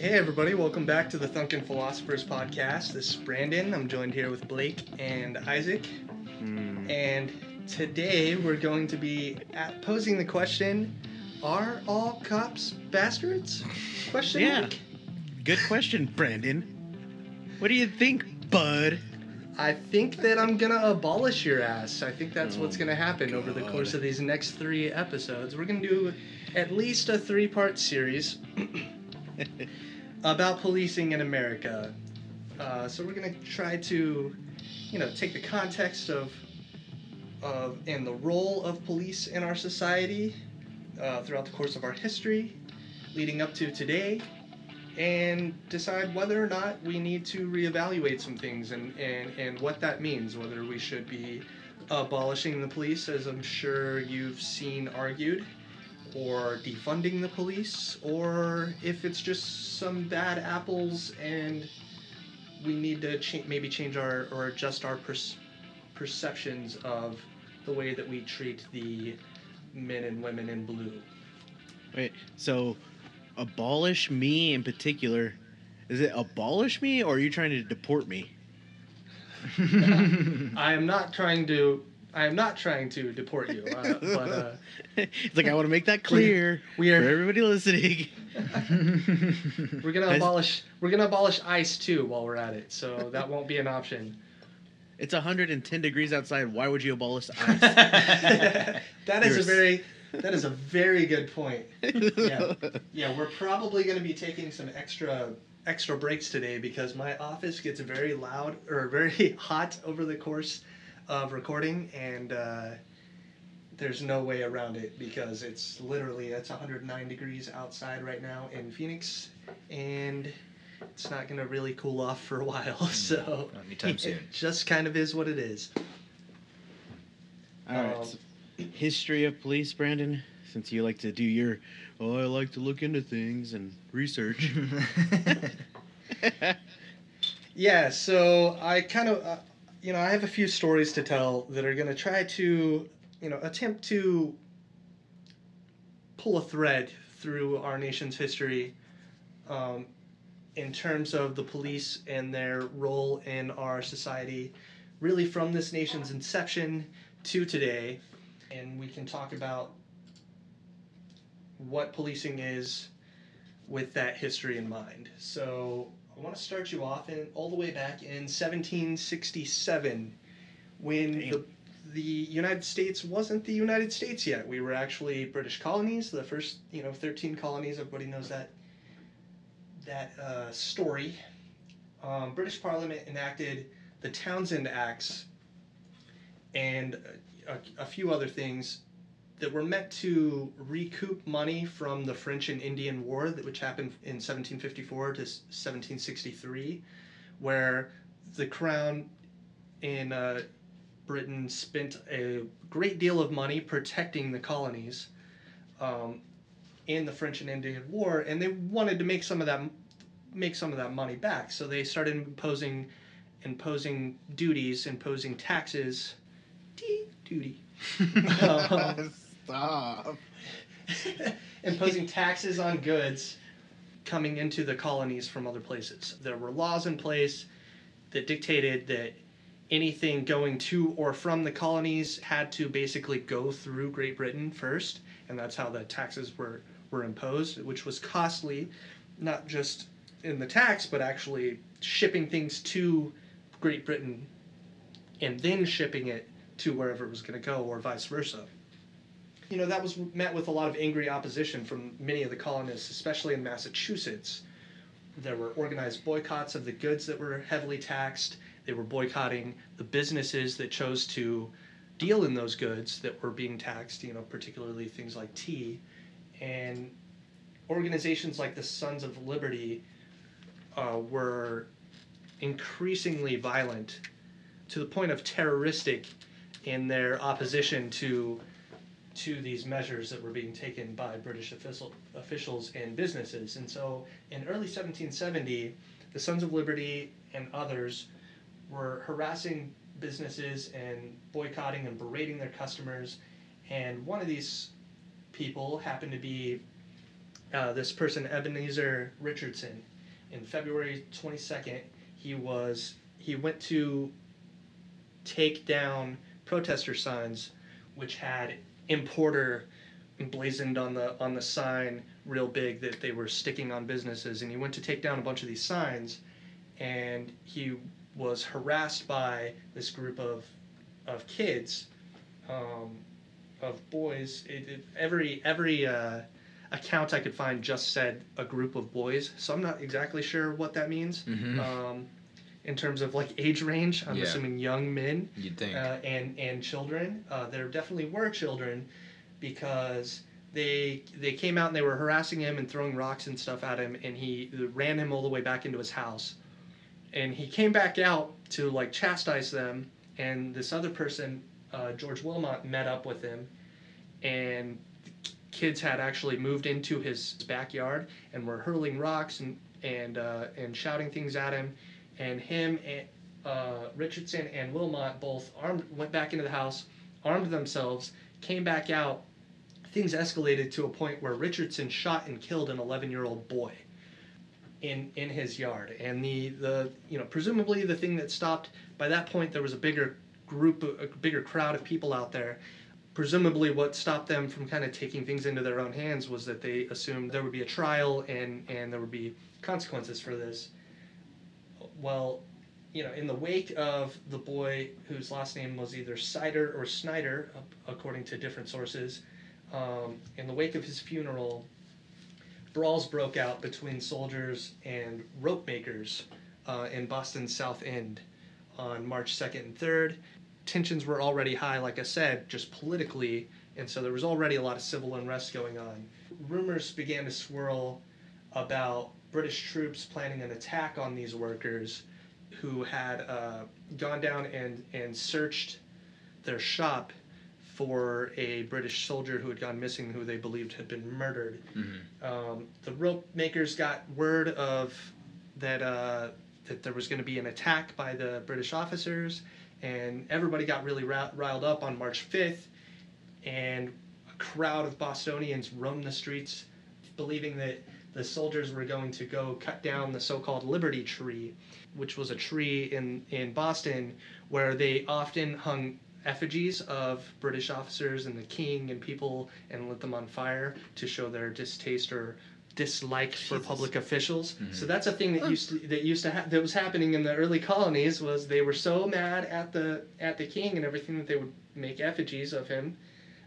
Hey everybody, welcome back to the Thunken Philosophers podcast. This is Brandon. I'm joined here with Blake and Isaac. Hmm. And today we're going to be at posing the question, are all cops bastards? Question Yeah. mark. Good question, Brandon. What do you think, bud? I think that I'm gonna abolish your ass. I think that's what's Oh, gonna happen over the course of these next three episodes. We're gonna do at least a three-part series about policing in America. Uh, so we're gonna try to, you know, take the context of, of and the role of police in our society uh, throughout the course of our history, leading up to today, and decide whether or not we need to reevaluate some things and, and, and what that means. Whether we should be abolishing the police, as I'm sure you've seen argued, or defunding the police, or if it's just some bad apples and we need to cha- maybe change our or adjust our pers- perceptions of the way that we treat the men and women in blue. Wait, so abolish me in particular. Is it abolish me or are you trying to deport me? I am not trying to. I am not trying to deport you, uh, but uh, it's like I want to make that clear we are- for everybody listening. we're gonna abolish. We're gonna abolish ice too while we're at it, so that won't be an option. It's 110 degrees outside. Why would you abolish ice? that is You're a very. That is a very good point. Yeah. Yeah, we're probably gonna be taking some extra extra breaks today because my office gets very loud or very hot over the course of recording, and uh, there's no way around it because it's literally it's 109 degrees outside right now in Phoenix, and it's not gonna really cool off for a while. So Not anytime soon. it just kind of is what it is. All right. Um, so history of police, Brandon. Since you like to do your, oh, I like to look into things and research. Yeah, so I kind of, uh, you know, I have a few stories to tell that are going to try to, you know, attempt to pull a thread through our nation's history um, in terms of the police and their role in our society, really from this nation's inception to today. And we can talk about what policing is with that history in mind. So I want to start you off in all the way back in 1767 when the the United States wasn't the United States yet. We were actually British colonies, the first, you know, 13 colonies. Everybody knows that that uh, story. Um, British Parliament enacted the Townshend Acts and a, a few other things that were meant to recoup money from the French and Indian War, that which happened in 1754 to 1763, where the crown in uh, Britain spent a great deal of money protecting the colonies um, in the French and Indian War, and they wanted to make some of that make some of that money back. So they started imposing imposing duties, imposing taxes. Dee, duty. Um, Stop. imposing taxes on goods coming into the colonies from other places. There were laws in place that dictated that anything going to or from the colonies had to basically go through Great Britain first, and that's how the taxes were, were imposed, which was costly, not just in the tax, but actually shipping things to Great Britain and then shipping it to wherever it was going to go, or vice versa you know, that was met with a lot of angry opposition from many of the colonists, especially in Massachusetts. There were organized boycotts of the goods that were heavily taxed. They were boycotting the businesses that chose to deal in those goods that were being taxed, you know, particularly things like tea. And organizations like the Sons of Liberty uh, were increasingly violent to the point of terroristic in their opposition to to these measures that were being taken by British official, officials and businesses. And so in early 1770, the Sons of Liberty and others were harassing businesses and boycotting and berating their customers. And one of these people happened to be uh, this person Ebenezer Richardson, in February twenty second, he was he went to take down protester signs, which had importer emblazoned on the on the sign real big that they were sticking on businesses, and he went to take down a bunch of these signs, and he was harassed by this group of of kids, um, of boys. It, it, every every uh, account I could find just said a group of boys, so I'm not exactly sure what that means. Mhm. Um, in terms of like age range, I'm Yeah. assuming young men You'd think. uh, and and children. Uh, there definitely were children because they they came out and they were harassing him and throwing rocks and stuff at him, and he ran him all the way back into his house. And he came back out to like chastise them, and this other person, uh, George Wilmot, met up with him, and kids had actually moved into his backyard and were hurling rocks and and uh, and shouting things at him, and him and uh, Richardson and Wilmot both armed went back into the house, armed themselves, came back out. Things escalated to a point where Richardson shot and killed an 11 year old boy in in his yard, and the the you know presumably the thing that stopped by that point there was a bigger group a bigger crowd of people out there. Presumably what stopped them from kind of taking things into their own hands was that they assumed there would be a trial and and there would be consequences for this well you know in the wake of the boy whose last name was either Seider or Snyder according to different sources um, in the wake of his funeral brawls broke out between soldiers and rope makers uh, in Boston's South End on March 2nd and 3rd tensions were already high, like I said, just politically, and so there was already a lot of civil unrest going on. Rumors began to swirl about British troops planning an attack on these workers who had uh, gone down and, and searched their shop for a British soldier who had gone missing, who they believed had been murdered. Mhm. Um, the rope makers got word of that uh, that there was going to be an attack by the British officers, and everybody got really ra- riled up on March 5th, and a crowd of Bostonians roamed the streets, believing that the soldiers were going to go cut down the so-called Liberty Tree, which was a tree in in Boston where they often hung effigies of British officers and the king and people and lit them on fire to show their distaste or dislike for public officials. Mhm. So that's a thing that used to, that used to ha- that was happening in the early colonies was they were so mad at the at the king and everything that they would make effigies of him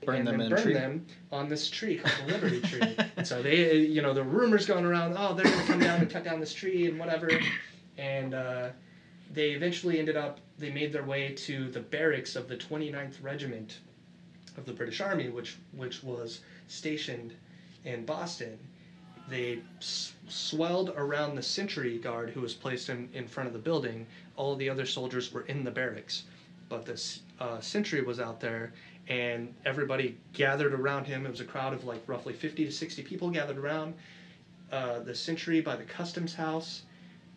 Burn and them then in burn tree. them on this tree called the Liberty Tree. so they, you know, the rumors going around, oh, they're gonna come down and cut down this tree and whatever, and uh, they eventually ended up. They made their way to the barracks of the 29th Regiment of the British Army, which which was stationed in Boston. They s- swelled around the sentry guard who was placed in, in front of the building. All the other soldiers were in the barracks, but this uh, sentry was out there, and everybody gathered around him. It was a crowd of like roughly 50 to 60 people gathered around uh, the sentry by the customs house.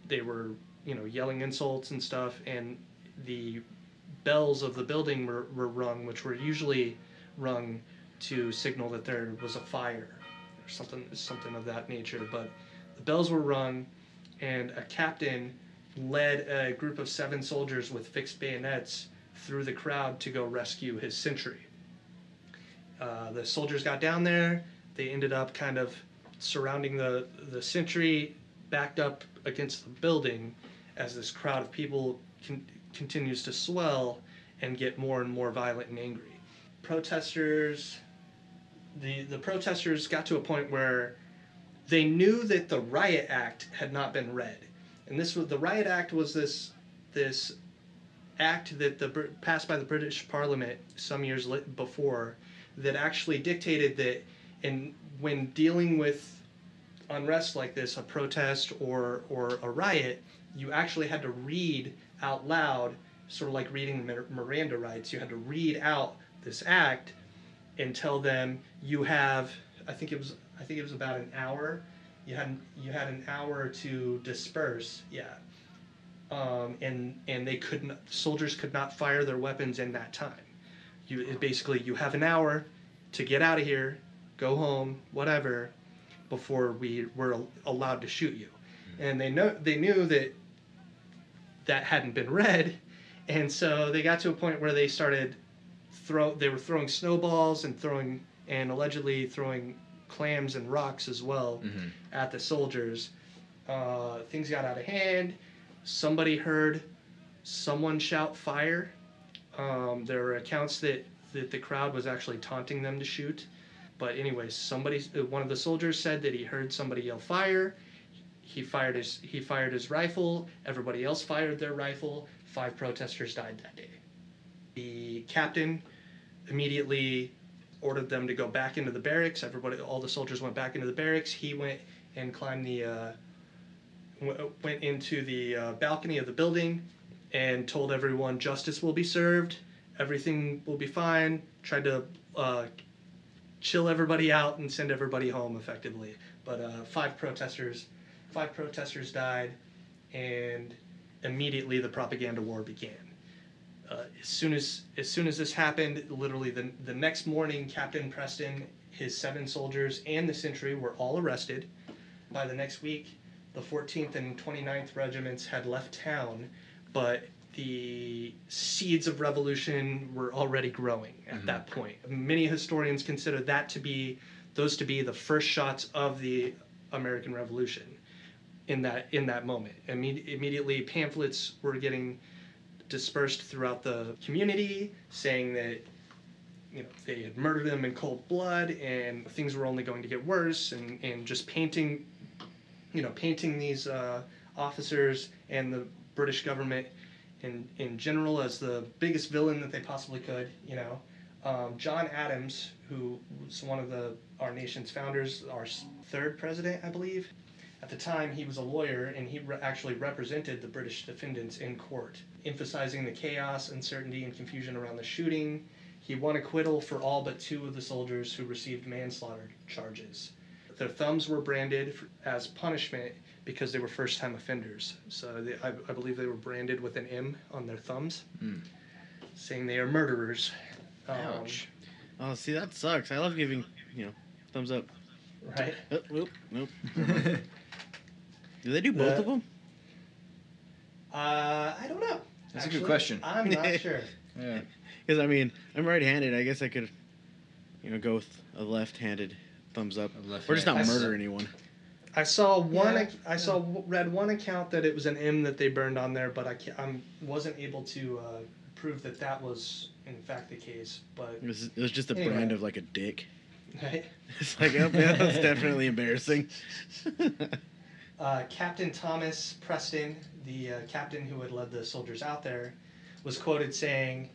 They were, you know, yelling insults and stuff, and the bells of the building were, were rung, which were usually rung to signal that there was a fire or something something of that nature. But the bells were rung, and a captain led a group of seven soldiers with fixed bayonets through the crowd to go rescue his sentry. Uh, the soldiers got down there. They ended up kind of surrounding the the sentry, backed up against the building, as this crowd of people con- continues to swell and get more and more violent and angry. Protesters, the the protesters got to a point where they knew that the riot act had not been read, and this was the riot act was this this act that the passed by the British Parliament some years before that actually dictated that in when dealing with unrest like this, a protest or or a riot, you actually had to read out loud, sort of like reading Mir- Miranda rights. You had to read out this act and tell them you have. I think it was. I think it was about an hour. You had you had an hour to disperse. Yeah. Um, and and they couldn't. Soldiers could not fire their weapons in that time. You basically you have an hour to get out of here, go home, whatever, before we were allowed to shoot you. And they know they knew that that hadn't been read, and so they got to a point where they started throw they were throwing snowballs and throwing and allegedly throwing clams and rocks as well Mhm. at the soldiers. Uh, things got out of hand. Somebody heard someone shout fire. Um, there were accounts that, that the crowd was actually taunting them to shoot. But anyway, somebody, uh, one of the soldiers said that he heard somebody yell fire. He fired his he fired his rifle. Everybody else fired their rifle. Five protesters died that day. The captain immediately ordered them to go back into the barracks. Everybody, all the soldiers went back into the barracks. He went and climbed the uh, went into the uh, balcony of the building and told everyone justice will be served, everything will be fine. Tried to uh, chill everybody out and send everybody home effectively. But uh, five protesters, five protesters died, and immediately the propaganda war began. Uh, as soon as as soon as this happened, literally the the next morning, Captain Preston, his seven soldiers, and the sentry were all arrested. By the next week, the 14th and 29th regiments had left town, but the seeds of revolution were already growing at mm-hmm. that point. Many historians consider that to be those to be the first shots of the American Revolution in that in that moment. Imme- immediately pamphlets were getting dispersed throughout the community saying that you know they had murdered him in cold blood and things were only going to get worse and, and just painting you know painting these uh, officers and the British government in in general as the biggest villain that they possibly could you know um, John Adams who was one of the our nation's founders our third president I believe at the time, he was a lawyer and he re- actually represented the British defendants in court, emphasizing the chaos, uncertainty, and confusion around the shooting. He won acquittal for all but two of the soldiers who received manslaughter charges. Their thumbs were branded f- as punishment because they were first time offenders. So they, I, I believe they were branded with an M on their thumbs, Mm. saying they are murderers. Um, Ouch. Oh, see, that sucks. I love giving, you know, thumbs up. right? Oh, nope, nope. Do they do both The- of them? Uh, I don't know. That's a good question. I'm not sure. yeah. Because I mean, I'm right-handed. I guess I could, you know, go with a left-handed thumbs up, A left or just not hand. murder anyone. I saw one. Yeah, ac- I saw read one account that it was an M that they burned on there, but I ca- I'm, wasn't able to uh, prove that that was in fact the case. But It was, it was just a Anyway. brand of like a dick. right? It's like, oh, yeah, that's definitely embarrassing. uh, Captain Thomas Preston, the uh, captain who had led the soldiers out there, was quoted saying,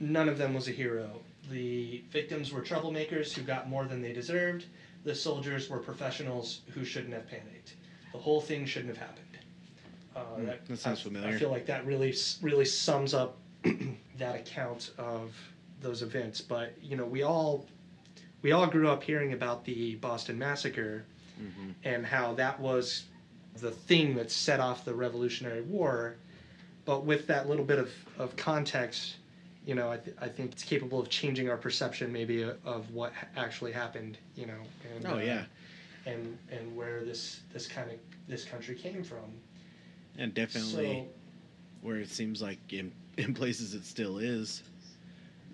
"None of them was a hero. The victims were troublemakers who got more than they deserved. The soldiers were professionals who shouldn't have panicked. The whole thing shouldn't have happened." Uh, Hmm, that sounds I, familiar. I feel like that really really sums up that account of those events. But you know, we all we all grew up hearing about the Boston Massacre hmm and how that was the thing that set off the Revolutionary War. But with that little bit of, of context, you know, I, th- I think it's capable of changing our perception maybe of, of what ha- actually happened, you know. And, Oh uh, yeah, and and where this this kind of this country came from. and definitely where it seems like in, in places it still is.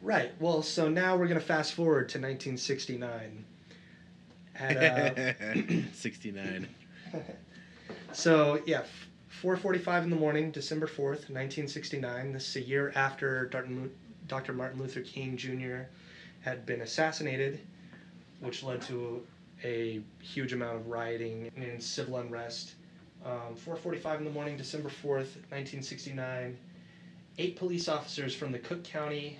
Right. Well, so now we're gonna fast forward to 1969. At, uh, 69. So yeah, 4:45 in the morning, December 4th, 1969. This is a year after Dr. Martin Luther King Jr. had been assassinated, which led to a huge amount of rioting and civil unrest. Um, 4:45 in the morning, December 4th, 1969. Eight police officers from the Cook County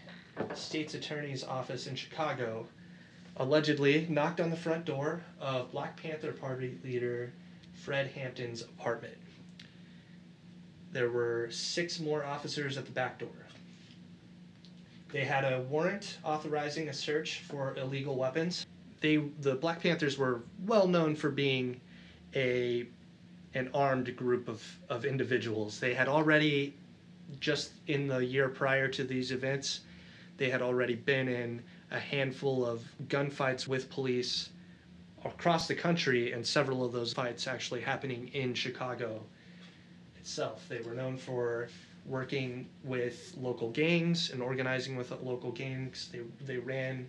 State's Attorney's Office in Chicago allegedly knocked on the front door of Black Panther Party leader Fred Hampton's apartment. There were six more officers at the back door. They had a warrant authorizing a search for illegal weapons. They, the Black Panthers were well known for being a an armed group of, of individuals. They had already, just in the year prior to these events, they had already been in a handful of gunfights with police across the country, and several of those fights actually happening in Chicago itself. They were known for working with local gangs and organizing with local gangs. They, they ran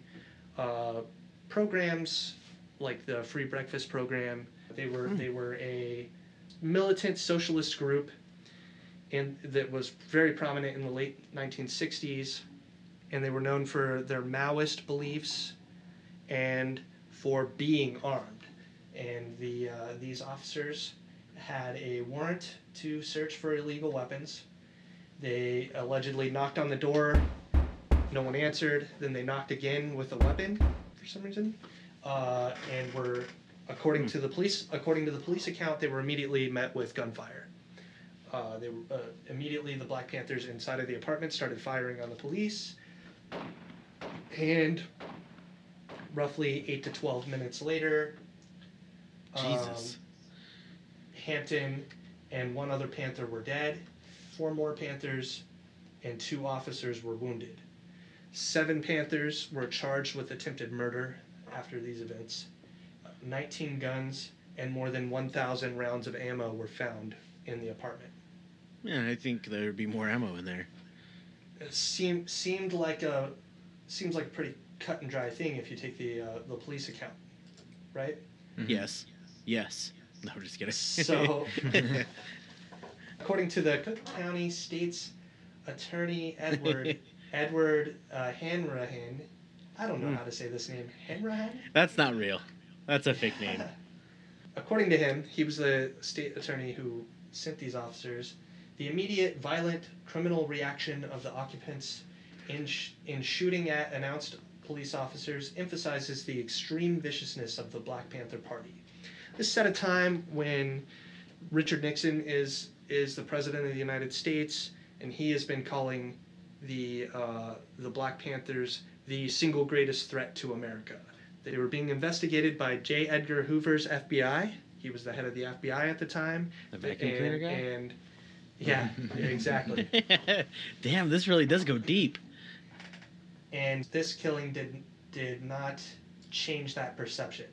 uh, programs like the free breakfast program. They were they were a militant socialist group, and that was very prominent in the late 1960s, and they were known for their Maoist beliefs, and for being armed. And the uh, these officers had a warrant to search for illegal weapons. They allegedly knocked on the door. No one answered. Then they knocked again with a weapon for some reason, uh, and were, according to the police, according to the police account, they were immediately met with gunfire. Uh, they were, uh, immediately the Black Panthers inside of the apartment started firing on the police, and roughly eight to twelve minutes later, Jesus. Hampton and one other Panther were dead. Four more Panthers and two officers were wounded. Seven Panthers were charged with attempted murder after these events. 19 guns and more than 1,000 rounds of ammo were found in the apartment. Yeah, I think there'd be more ammo in there. It seemed seemed like a seems like a pretty cut and dry thing if you take the uh, the police account, right? Yes. Yes. No, I'm just kidding. So, according to the Cook County State's Attorney Edward Edward uh, Hanrahan, I don't know Hmm. how to say this name. Hanrahan. That's not real. That's a fake name. According to him, he was the state attorney who sent these officers. The immediate violent criminal reaction of the occupants in, sh- in shooting at announced police officers emphasizes the extreme viciousness of the Black Panther Party. This is at a time when Richard Nixon is is the president of the United States, and he has been calling the uh, the Black Panthers the single greatest threat to America. They were being investigated by J. Edgar Hoover's FBI. He was the head of the FBI at the time. The vacuum cleaner and, guy? And yeah, exactly. Damn, this really does go deep. And this killing did did not change that perception.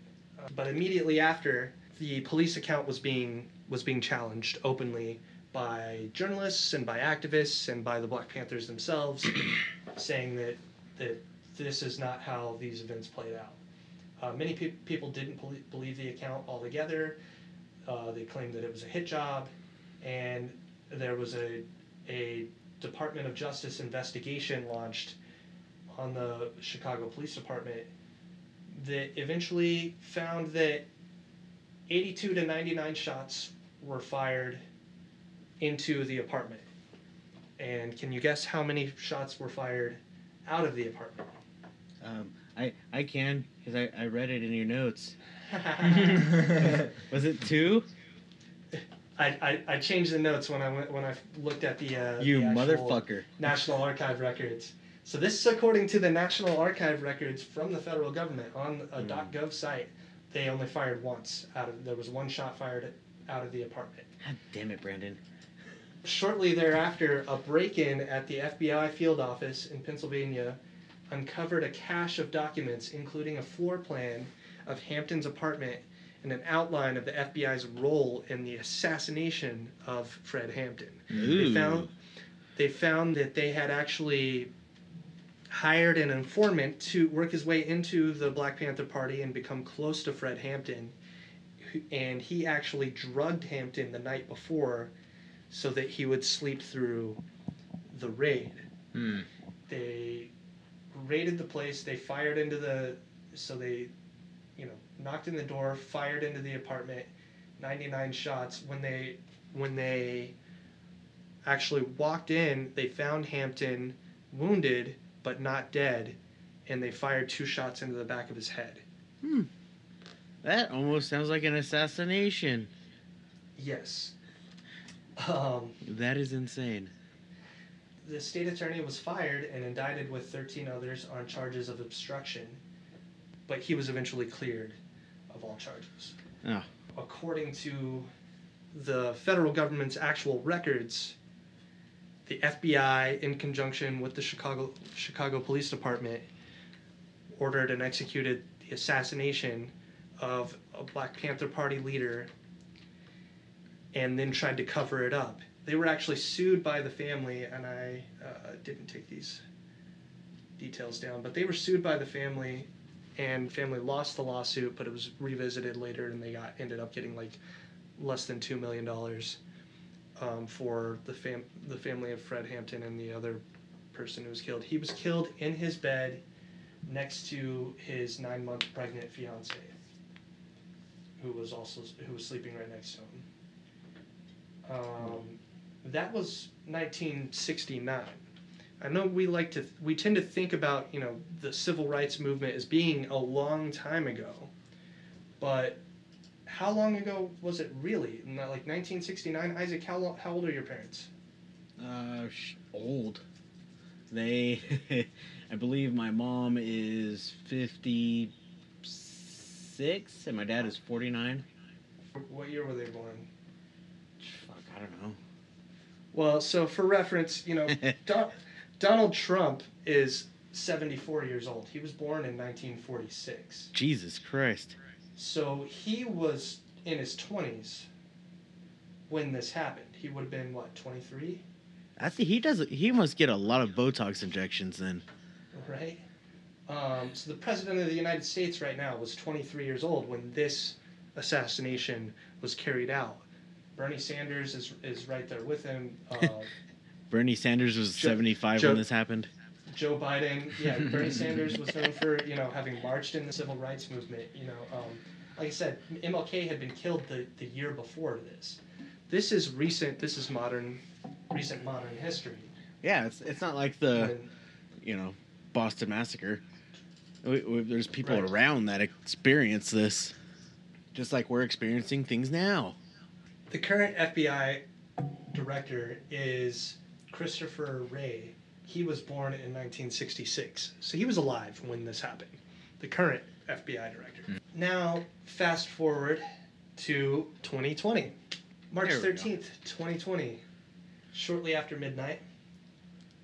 But immediately after, the police account was being was being challenged openly by journalists and by activists and by the Black Panthers themselves, saying that that this is not how these events played out. Uh, many pe- people didn't pol- believe the account altogether. Uh, they claimed that it was a hit job, and there was a a Department of Justice investigation launched on the Chicago Police Department that eventually found that 82 to 99 shots were fired into the apartment. And can you guess how many shots were fired out of the apartment? Um, I I can because I, I read it in your notes. Was it two? I, I, I changed the notes when I went when I looked at the uh, you the motherfucker. National Archive records. So this is according to the National Archive records from the federal government on a Mm. .gov site. They only fired once out of there was one shot fired out of the apartment. God damn it, Brandon. Shortly thereafter, a break-in at the FBI field office in Pennsylvania uncovered a cache of documents, including a floor plan of Hampton's apartment and an outline of the FBI's role in the assassination of Fred Hampton. They found they found that they had actually hired an informant to work his way into the Black Panther Party and become close to Fred Hampton. And he actually drugged Hampton the night before so that he would sleep through the raid. Hmm. They raided the place, they fired into the so they you know, knocked in the door, fired into the apartment, 99 shots. When they when they actually walked in, they found Hampton wounded but not dead, and they fired two shots into the back of his head. Hmm. That almost sounds like an assassination. Yes. Um, That is insane. the state attorney was fired and indicted with 13 others on charges of obstruction, but he was eventually cleared of all charges. Oh. According to the federal government's actual records, the FBI, in conjunction with the Chicago Chicago Police Department, ordered and executed the assassination of a Black Panther Party leader and then tried to cover it up. They were actually sued by the family, and I uh, didn't take these details down, but they were sued by the family, and family lost the lawsuit, but it was revisited later, and they got ended up getting like less than two million dollars um, for the fam the family of Fred Hampton and the other person who was killed. He was killed in his bed next to his nine month pregnant fiance, who was also who was sleeping right next to him. Um, that was 1969. I know we like to we tend to think about you know the civil rights movement as being a long time ago, but how long ago was it really? Not like 1969. Isaac, how lo- how old are your parents? Uh, sh- old. They, I believe my mom is fifty six and my dad is forty nine. What year were they born? Fuck, I don't know. Well, so for reference, you know, Don- Donald Trump is 74 years old. He was born in 1946. Jesus Christ. So he was in his 20s when this happened. He would have been, what, 23? I think he does. He must get a lot of Botox injections then. Right? Um, so the president of the United States right now was 23 years old when this assassination was carried out. Bernie Sanders is, is right there with him. Uh, Bernie Sanders was Joe- seventy five Joe- when this happened. Joe Biden, yeah, Bernie Sanders was known for you know having marched in the civil rights movement. You know, um, like I said, MLK had been killed the, the year before this. This is recent. This is modern, recent modern history. Yeah, it's it's not like the When- you know Boston massacre. We, we, there's people Right. around that experience this, just like we're experiencing things now. the current FBI director is Christopher Wray. He was born in 1966, so he was alive when this happened. The current FBI director. Now, fast forward to 2020, March There we go. 13th, 2020. Shortly after midnight,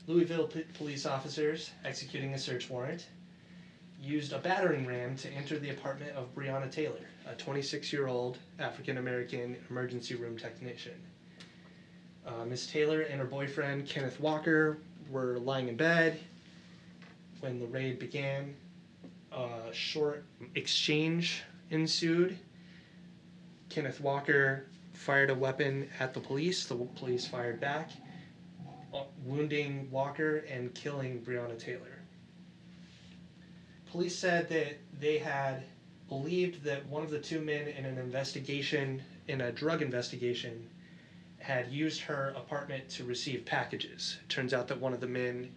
Louisville p- police officers executing a search warrant used a battering ram to enter the apartment of Breonna Taylor, a 26 year old African American emergency room technician. Uh, Miss Taylor and her boyfriend, Kenneth Walker, were lying in bed when the raid began. A short exchange ensued. Kenneth Walker fired a weapon at the police. The police fired back, uh, wounding Walker and killing Breonna Taylor. Police said that they had believed that one of the two men in an investigation, in a drug investigation, had used her apartment to receive packages. It turns out that one of the men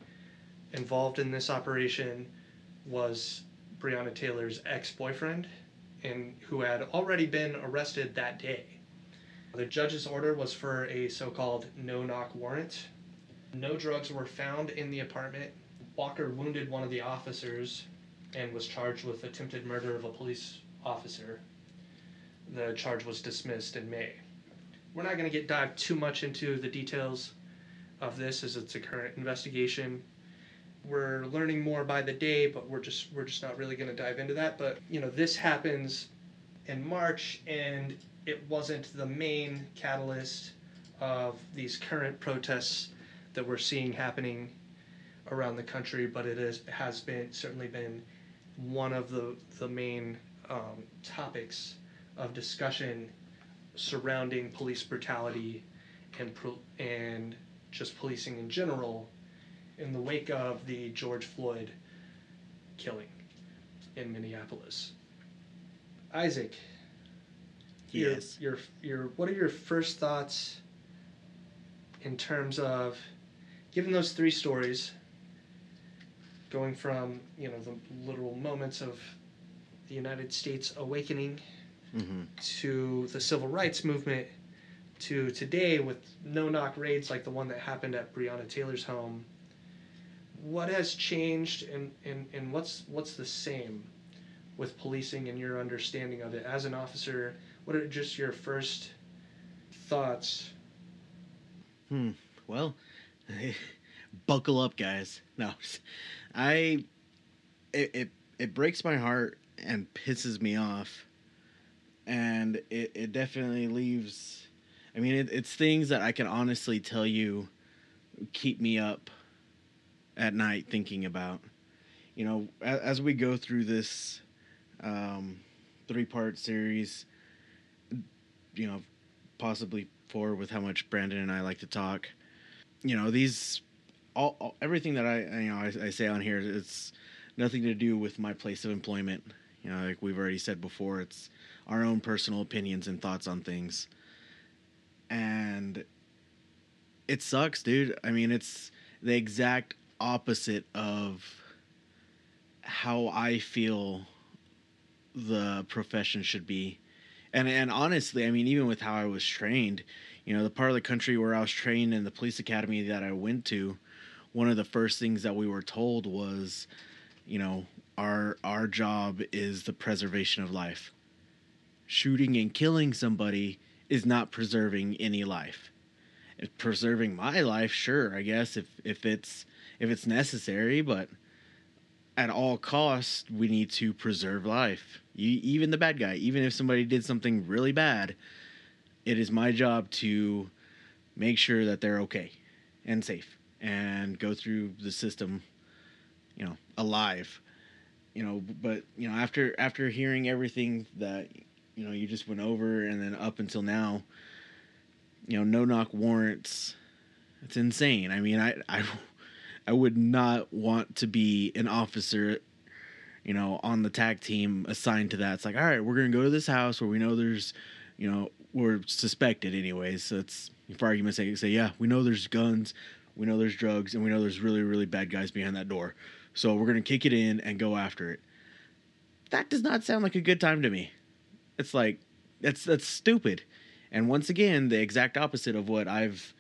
involved in this operation was Breonna Taylor's ex boyfriend, and who had already been arrested that day. The judge's order was for a so called no knock warrant. No drugs were found in the apartment. Walker wounded one of the officers and was charged with attempted murder of a police officer. The charge was dismissed in May. We're not going to get dive too much into the details of this as it's a current investigation. We're learning more by the day, but we're just we're just not really going to dive into that. But you know, this happens in March, and it wasn't the main catalyst of these current protests that we're seeing happening around the country, but it is has been certainly been one of the the main um, topics of discussion surrounding police brutality and pro- and just policing in general in the wake of the George Floyd killing in Minneapolis. Isaac, your, Yes. your your what are your first thoughts in terms of given those three stories going from you know the literal moments of the United States awakening hmm to the civil rights movement to today with no knock raids like the one that happened at Breonna Taylor's home what has changed and, and, and what's what's the same with policing and your understanding of it as an officer what are just your first thoughts Hmm. Well, buckle up, guys. No, I. It, it it breaks my heart and pisses me off and it, it definitely leaves. I mean, it, it's things that I can honestly tell you keep me up at night thinking about. You know, as, as we go through this um, three part series, you know, possibly four with how much Brandon and I like to talk. You know, these all, all everything that I you know I, I say on here it's nothing to do with my place of employment. You know, like we've already said before, it's our own personal opinions and thoughts on things. And it sucks, dude. I mean, it's the exact opposite of how I feel the profession should be. And and honestly, I mean, even with how I was trained, you know, the part of the country where I was trained in the police academy that I went to, one of the first things that we were told was, you know, our our job is the preservation of life. Shooting and killing somebody is not preserving any life. If preserving my life, sure, I guess if if it's if it's necessary, but at all costs, we need to preserve life. You, even the bad guy, even if somebody did something really bad, it is my job to make sure that they're okay and safe and go through the system, you know, alive. You know, but you know, after after hearing everything that you know you just went over, and then up until now, you know, no knock warrants. It's insane. I mean, I I I would not want to be an officer, you know, on the tag team assigned to that. It's like, all right, we're gonna go to this house where we know there's, you know, we're suspected anyways. So it's for argument's sake, say, yeah, we know there's guns, we know there's drugs, and we know there's really, really bad guys behind that door. So we're gonna kick it in and go after it. That does not sound like a good time to me. It's like that's that's stupid. And once again, the exact opposite of what I've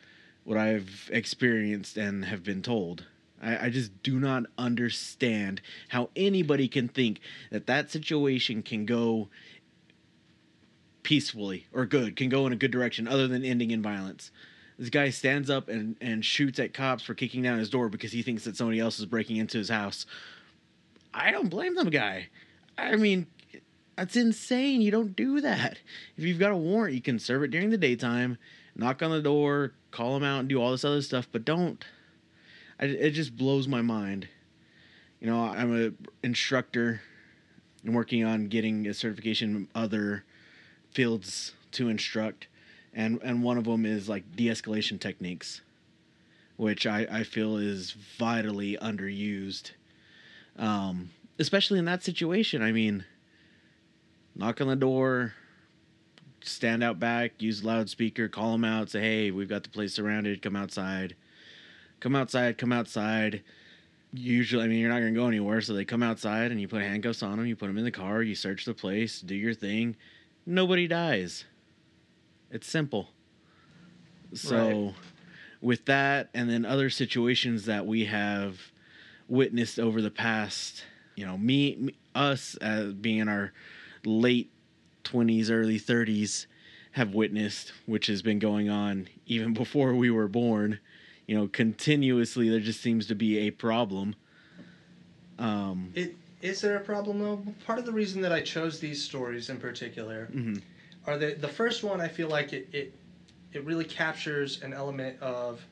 what I've experienced and have been told. I, I just do not understand how anybody can think that that situation can go peacefully or good, can go in a good direction other than ending in violence. This guy stands up and, and shoots at cops for kicking down his door because he thinks that somebody else is breaking into his house. I don't blame the guy. I mean, that's insane. You don't do that. If you've got a warrant, you can serve it during the daytime, knock on the door, call them out, and do all this other stuff, but don't. I, it just blows my mind. You know, I'm an instructor. I'm working on getting a certification in other fields to instruct, and and one of them is like de-escalation techniques, which I I feel is vitally underused, um, especially in that situation. I mean knock on the door, stand out back, use loudspeaker, call them out, say, hey, we've got the place surrounded, come outside. Come outside, come outside. Usually, I mean, you're not going to go anywhere, so they come outside and you put handcuffs on them, you put them in the car, you search the place, do your thing. Nobody dies. It's simple. So, right. with that, and then other situations that we have witnessed over the past, you know, me, me us as being our late 20s, early 30s have witnessed, which has been going on even before we were born. You know, continuously there just seems to be a problem. Um, it is there a problem though? Part of the reason that I chose these stories in particular mm-hmm. are the the first one. I feel like it, it it really captures an element of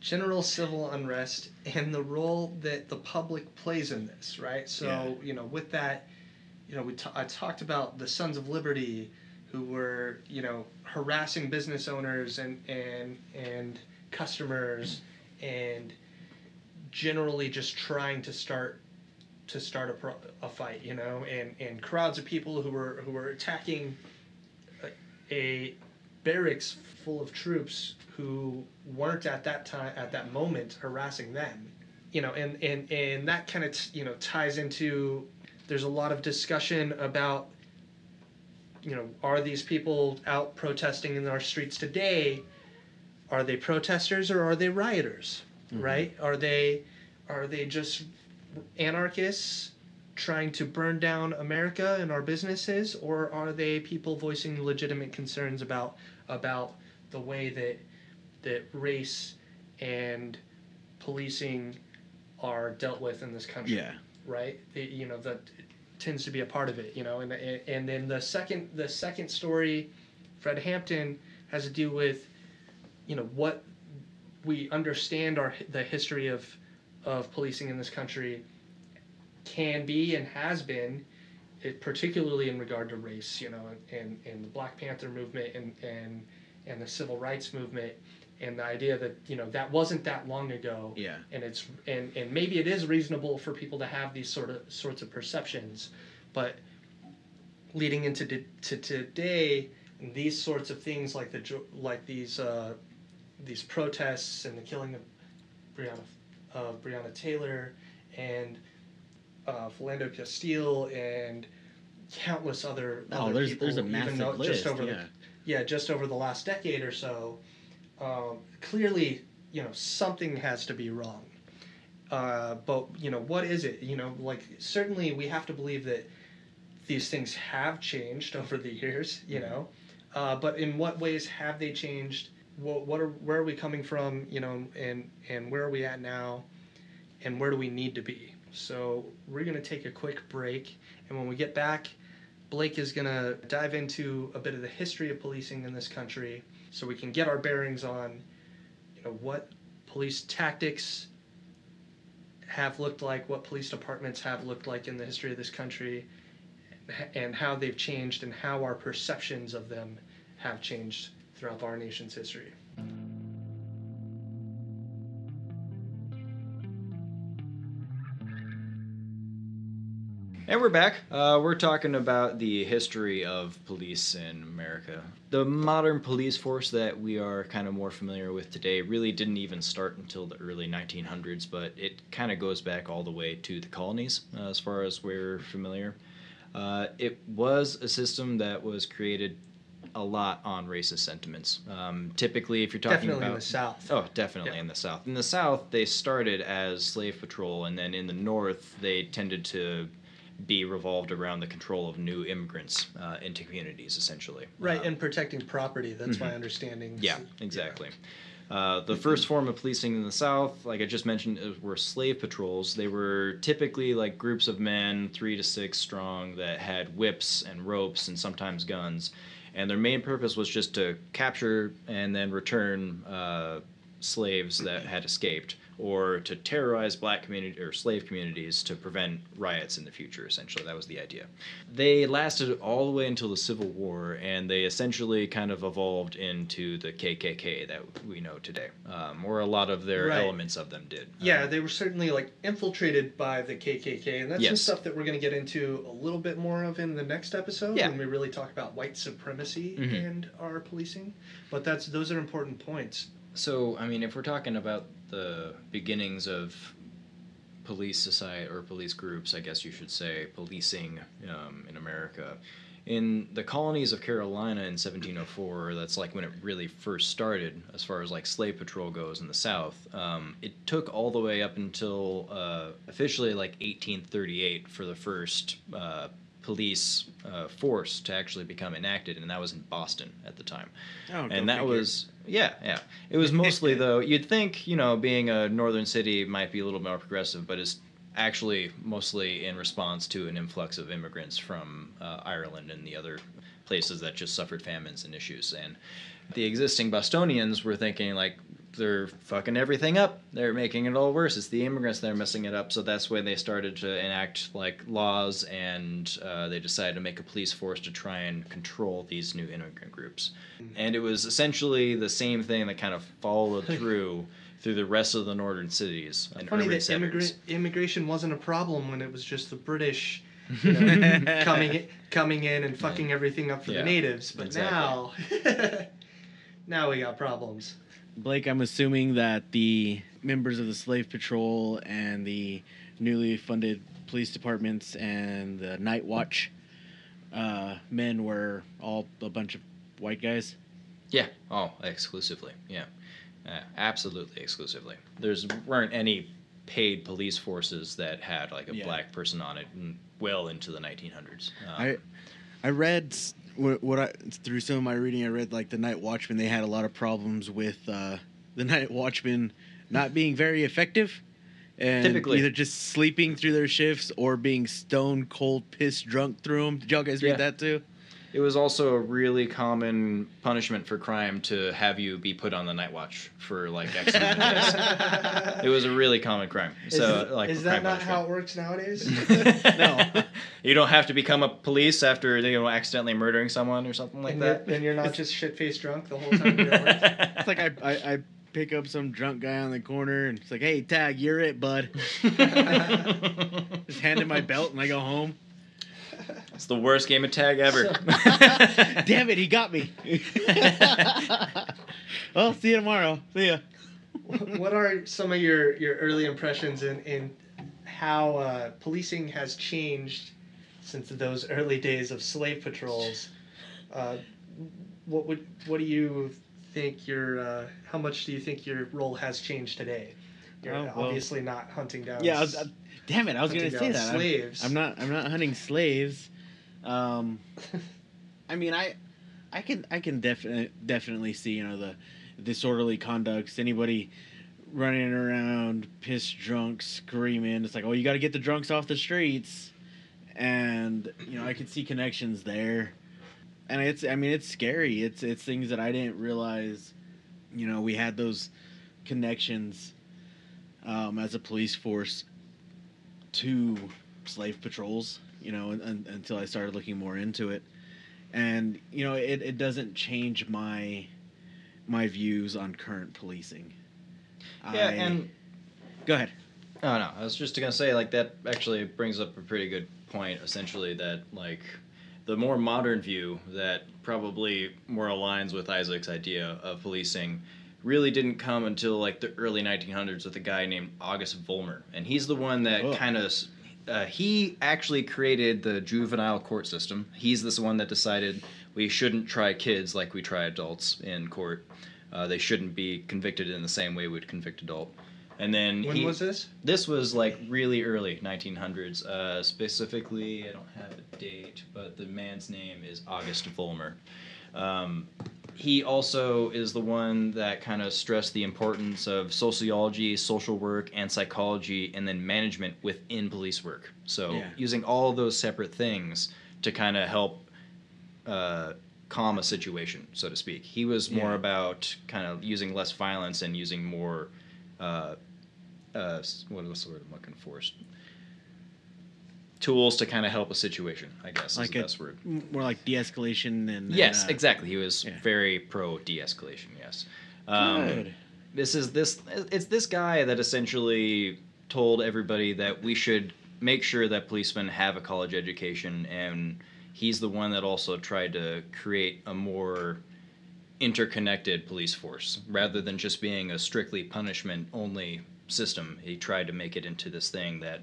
general civil unrest and the role that the public plays in this. Right. So yeah. you know, with that you know, we t- I talked about the Sons of Liberty, who were you know harassing business owners and and and customers, and generally just trying to start to start a, pro- a fight, you know, and and crowds of people who were who were attacking a, a barracks full of troops who weren't at that time at that moment harassing them you know and and and that kind of you know ties into there's a lot of discussion about, you know, are these people out protesting in our streets today? Are they protesters or are they rioters? Mm-hmm. Right? Are they are they just anarchists trying to burn down America and our businesses, or are they people voicing legitimate concerns about about the way that that race and policing are dealt with in this country? Yeah right? you know that tends to be a part of it, you know. And and then the second the second story, Fred Hampton, has to do with, you know, what we understand our the history of of policing in this country can be and has been, it, particularly in regard to race, you know, and, and the Black Panther movement and, and and the civil rights movement and the idea that you know that wasn't that long ago Yeah. and it's and and maybe it is reasonable for people to have these sort of sorts of perceptions but leading into to, to today these sorts of things like the like these uh, these protests and the killing of Breonna uh, Breonna Taylor and uh, Philando Castile and countless other Oh, other there's people, there's a massive though list. just over yeah. the yeah, just over the last decade or so, um, clearly, you know, something has to be wrong. Uh, but you know, what is it? You know, like certainly we have to believe that these things have changed over the years. You know, uh, but in what ways have they changed? What, what are where are we coming from? You know, and and where are we at now? And where do we need to be? So we're gonna take a quick break, and when we get back. Blake is going to dive into a bit of the history of policing in this country so we can get our bearings on you know what police tactics have looked like, what police departments have looked like in the history of this country and how they've changed and how our perceptions of them have changed throughout our nation's history. And we're back. Uh, we're talking about the history of police in America. The modern police force that we are kind of more familiar with today really didn't even start until the early 1900s, but it kind of goes back all the way to the colonies uh, as far as we're familiar. Uh, it was a system that was created a lot on racist sentiments. Um, typically, if you're talking about Definitely about in the South. Oh, definitely Yeah. in the South. In the South, they started as slave patrol, and then in the North, they tended to be revolved around the control of new immigrants uh, into communities, essentially. Right, Um, and protecting property. That's my understanding. yeah, exactly. Uh, the first form of policing in the South, like I just mentioned, uh, were slave patrols. They were typically like groups of men, three to six strong, that had whips and ropes and sometimes guns. And their main purpose was just to capture and then return uh, slaves that had escaped, or to terrorize black community or slave communities to prevent riots in the future. Essentially, that was the idea. They lasted all the way until the Civil War, and they essentially kind of evolved into the KKK that we know today, um, or a lot of their Right. elements of them did. Yeah, Um, they were certainly like infiltrated by the KKK, and that's some stuff that we're going to get into a little bit more of in the next episode Yeah. when we really talk about white supremacy Mhm. and our policing. But that's those are important points. So, I mean, if we're talking about the beginnings of police society or police groups, I guess you should say, policing um, in America, in the colonies of Carolina in 1704, that's like when it really first started, as far as like slave patrol goes in the South. Um, it took all the way up until uh, officially like 1838 for the first uh, police uh, force to actually become enacted, and that was in Boston at the time. Oh, and that figure. was yeah yeah. It was mostly though you'd think you know being a northern city might be a little more progressive but it's actually mostly in response to an influx of immigrants from uh, ireland and the other places that just suffered famines and issues. And the existing bostonians were thinking like they're fucking everything up. They're making it all worse. It's the immigrants that are messing it up. So that's when they started to enact like laws and uh, they decided to make a police force to try and control these new immigrant groups. And it was essentially the same thing that kind of followed through through the rest of the northern cities and Funny urban that immigrant immigration wasn't a problem when it was just the British you know, coming in, coming in and fucking everything up for Yeah, the natives. But exactly. now, now we got problems. Blake, I'm assuming that the members of the Slave Patrol and the newly funded police departments and the Night Watch uh, men were all a bunch of white guys. Yeah. Oh, exclusively. Yeah. Uh, absolutely exclusively. There's weren't any paid police forces that had like a Yeah. black person on it well into the 1900s. Um, I I read what, what I through some of my reading. I read like the Night Watchmen. They had a lot of problems with uh, the Night Watchmen not being very effective and Typically. either just sleeping through their shifts or being stone cold piss drunk through them. Did y'all guys read Yeah. that too? It was also a really common punishment for crime to have you be put on the night watch for like X amount of days. It was a really common crime. So is, like is that not how it works nowadays? No. you don't have to become a police after you know accidentally murdering someone or something like and, that. You're, you're not just shit faced drunk the whole time you're at work? It's like I, I, I pick up some drunk guy on the corner and it's like, hey, tag, you're it, bud. Just hand him my belt and I go home. It's the worst game of tag ever. Damn it, he got me. well, see you tomorrow. See ya. what are some of your, your early impressions in, in how uh, policing has changed since those early days of slave patrols? Uh, what would what do you think your uh, how much do you think your role has changed today? You're Oh, well. obviously not hunting down. Yeah, I was, s- damn it, I was gonna say that. I'm- I'm, not. I'm not hunting slaves. Um, I mean, I, I can, I can definitely, definitely see, you know, the disorderly conducts. Anybody running around, pissed drunk, screaming. It's like, oh, you got to get the drunks off the streets, and you know, I could see connections there. And it's, I mean, it's scary. It's, it's things that I didn't realize. You know, we had those connections um, as a police force to slave patrols, you know, un- un- until I started looking more into it. And, you know, it, it doesn't change my my views on current policing. yeah, I- and go ahead. Oh no, I was just gonna say like that actually brings up a pretty good point. Essentially, that like the more modern view that probably more aligns with Isaac's idea of policing really didn't come until like the early 1900s with a guy named August Vollmer, and he's the one that Oh. kind of uh, he actually created the juvenile court system. He's this one that decided we shouldn't try kids like we try adults in court. Uh, they shouldn't be convicted in the same way we'd convict adult. And then when he, was this? this was like really early 1900s. Uh, specifically, I don't have a date, but the man's name is August Vollmer. Um, he also is the one that kind of stressed the importance of sociology, social work, and psychology, and then management within police work. So Yeah. using all those separate things to kind of help uh, calm a situation, so to speak. He was more Yeah. about kind of using less violence and using more. Uh, uh, what was the word I'm looking for? Tools to kind of help a situation, I guess is Like the a- best word. More like de-escalation and Yes, and, uh, exactly. He was yeah. very pro de-escalation. Yes. Um, Good. This is this. It's this guy that essentially told everybody that we should make sure that policemen have a college education, and he's the one that also tried to create a more interconnected police force rather than just being a strictly punishment only system. He tried to make it into this thing that,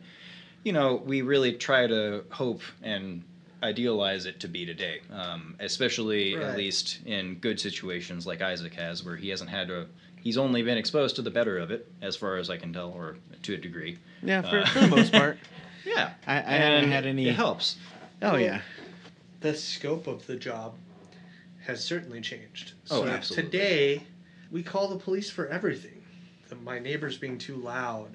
you know, we really try to hope and idealize it to be today, um, especially Right. at least in good situations like Isaac has, where he hasn't had to. He's only been exposed to the better of it, as far as I can tell, or to a degree. Yeah, for, Uh, for the most part. Yeah, I- I haven't had any- It helps. Oh Well, yeah. the scope of the job has certainly changed. Oh, so absolutely. Today, we call the police for everything. The, my neighbor's being too loud.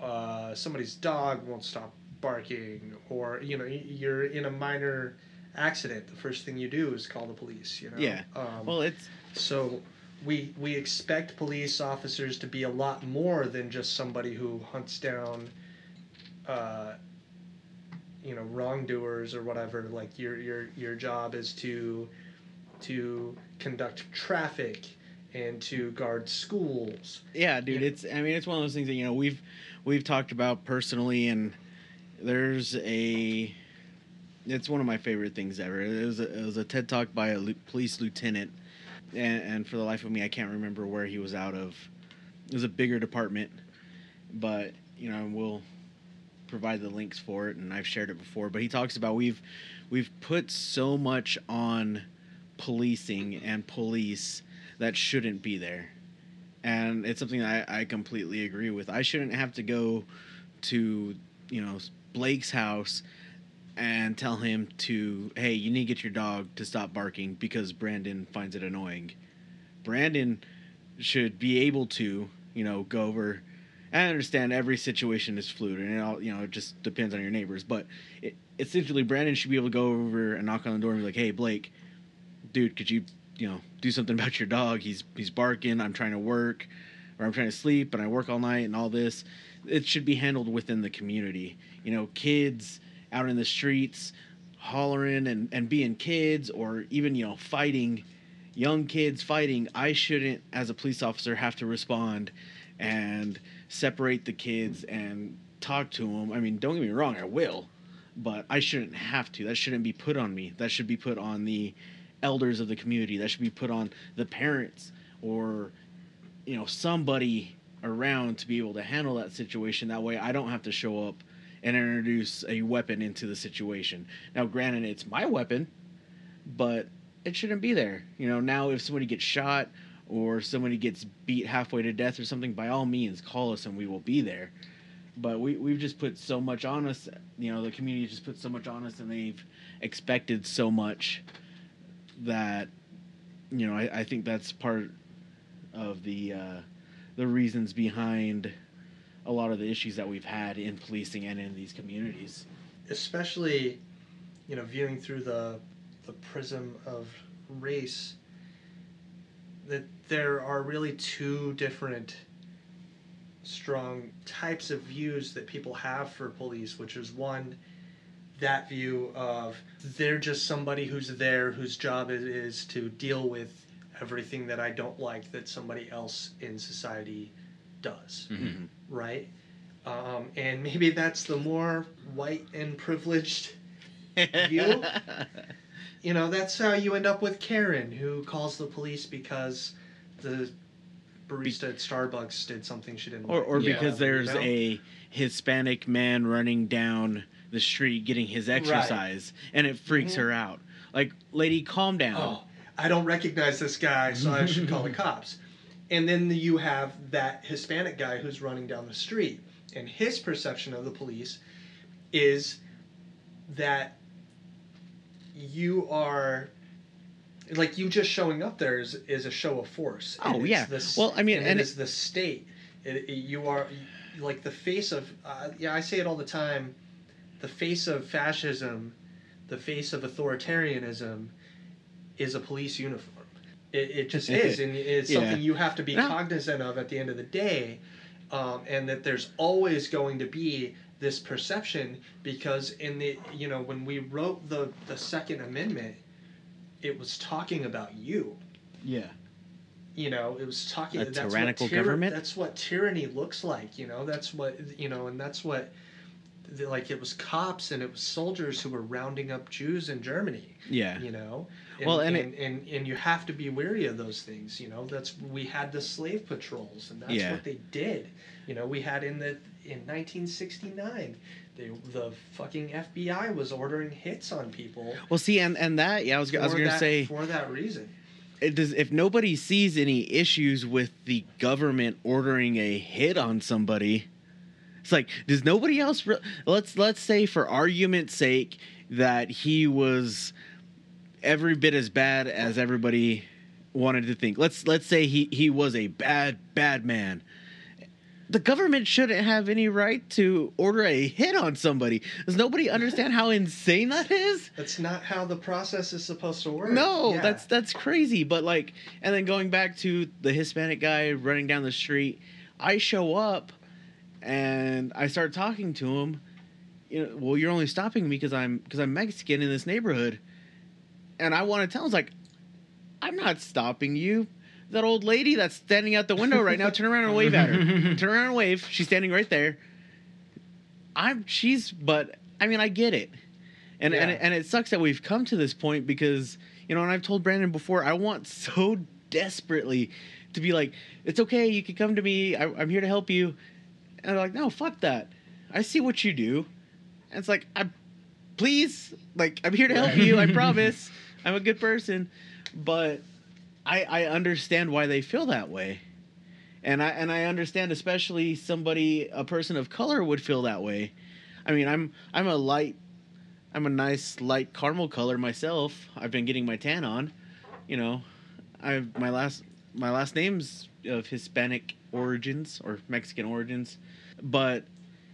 Uh, somebody's dog won't stop barking, or you know, you're in a minor accident. The first thing you do is call the police. You know. Yeah. Um, Well, it's so we we expect police officers to be a lot more than just somebody who hunts down uh, you know wrongdoers or whatever like your your your job is to to conduct traffic and to guard schools yeah, dude. Yeah. It's I mean it's one of those things that you know we've we've talked about personally, and there's a it's one of my favorite things ever. It was a, it was a TED talk by a police lieutenant, and, and for the life of me, I can't remember where he was out of. It was a bigger department, but you know we'll provide the links for it, and I've shared it before. But he talks about we've we've put so much on policing and police that shouldn't be there and it's something I, I completely agree with. I shouldn't have to go to you know Blake's house and tell him to hey you need to get your dog to stop barking because Brandon finds it annoying. Brandon should be able to you know go over I understand every situation is fluid, and it all you know it just depends on your neighbors. But it, essentially, Brandon should be able to go over and knock on the door and be like, "Hey, Blake, dude, could you you know do something about your dog? He's he's barking. I'm trying to work, or I'm trying to sleep, and I work all night and all this." It should be handled within the community. You know, kids out in the streets hollering and, and being kids or even you know fighting young kids fighting i shouldn't as a police officer have to respond and separate the kids and talk to them i mean don't get me wrong i will but i shouldn't have to that shouldn't be put on me that should be put on the elders of the community that should be put on the parents or you know somebody around to be able to handle that situation that way i don't have to show up and introduce a weapon into the situation. Now, granted, it's my weapon, but it shouldn't be there. You know, now if somebody gets shot or somebody gets beat halfway to death or something, by all means, call us and we will be there. But we, we've just put so much on us. You know, the community just put so much on us and they've expected so much that, you know, I, I think that's part of the, uh, the reasons behind a lot of the issues that we've had in policing and in these communities. Especially, you know, viewing through the the prism of race, that there are really two different strong types of views that people have for police, which is one that view of they're just somebody who's there whose job it is to deal with everything that I don't like that somebody else in society does, Mm-hmm. right? Um, and maybe that's the more white and privileged view. You know, that's how you end up with Karen, who calls the police because the barista at Starbucks did something she didn't or like. or Yeah. because there's You know? a Hispanic man running down the street getting his exercise and it freaks Mhm. her out. Like, lady, calm down. oh, I don't recognize this guy, so I should call the cops. And then you have that Hispanic guy who's running down the street, and his perception of the police is that you are like you just showing up there is, is a show of force. Oh, yeah. the s- Well, I mean, and, and it it- is the state. It, it- you are like the face of. Uh, yeah, I say it all the time. The face of fascism, the face of authoritarianism, is a police uniform. It, it just is, and it's Yeah. something you have to be No. cognizant of at the end of the day, um, and that there's always going to be this perception because in the you know when we wrote the the Second Amendment, it was talking about you. Yeah. You know, it was talking A that's what tyrannical tyra- government? That's what tyranny looks like. You know, that's what you know, and that's what like it was cops and it was soldiers who were rounding up Jews in Germany. Yeah. You know, and, Well, and and, and, and you have to be wary of those things. You know, that's we had the slave patrols, and that's Yeah. what they did. You know, we had in the in 1969, they, the fucking FBI was ordering hits on people. Well, see, and and that yeah, I was I was gonna that- say for that reason. it does if nobody sees any issues with the government ordering a hit on somebody it's like does nobody else re- let's let's say for argument's sake that he was every bit as bad as everybody wanted to think let's let's say he he was a bad bad man the government shouldn't have any right to order a hit on somebody does nobody understand how insane that is That's not how the process is supposed to work. no, Yeah. that's that's crazy. But like, and then going back to the Hispanic guy running down the street, I show up and I start talking to him. You know, well, you're only stopping me because I'm because I'm Mexican in this neighborhood, and I want to tell him, like, I'm not stopping you. That old lady that's standing out the window right now, turn around and wave at her. turn around and wave. She's standing right there. I'm she's but I mean I get it. And and Yeah. it, and it sucks that we've come to this point because you know, and I've told Brandon before, I want so desperately to be like, it's okay, you can come to me. I, I'm here to help you. And they're like, no, fuck that. I see what you do. And it's like, I, please, like, I'm here to help you. I promise. I'm a good person. But I I understand why they feel that way. And I and I understand especially somebody a person of color would feel that way. I mean, I'm I'm a light I'm a nice light caramel color myself. I've been getting my tan on. You know, I my last my last name's of Hispanic origins or Mexican origins, but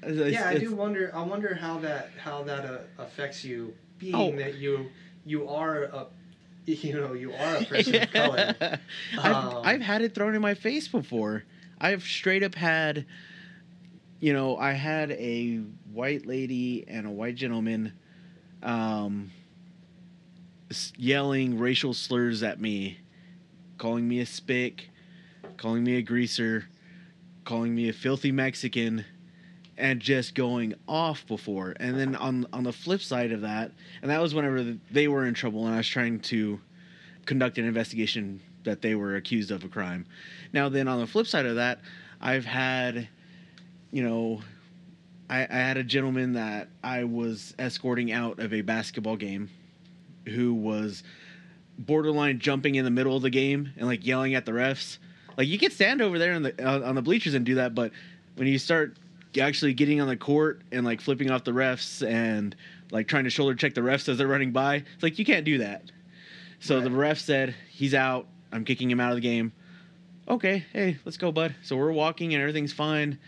yeah, I do wonder. I wonder how that how that uh, affects you, being Oh. that you you are a you know you are a person of color. I've, Um, I've had it thrown in my face before. I've straight up had, you know, I had a white lady and a white gentleman um, yelling racial slurs at me, calling me a spick, calling me a greaser, calling me a filthy Mexican, and just going off before. And then on on the flip side of that, and that was whenever they were in trouble and I was trying to conduct an investigation that they were accused of a crime. Now then on the flip side of that, I've had you know I, I had a gentleman that I was escorting out of a basketball game who was borderline jumping in the middle of the game and like yelling at the refs. Like you could stand over there on the on on the bleachers and do that, but when you start actually getting on the court and like flipping off the refs and like trying to shoulder check the refs as they're running by, it's like you can't do that. So the ref said he's out. I'm kicking him out of the game. Okay, hey, let's go, bud. So we're walking and everything's fine.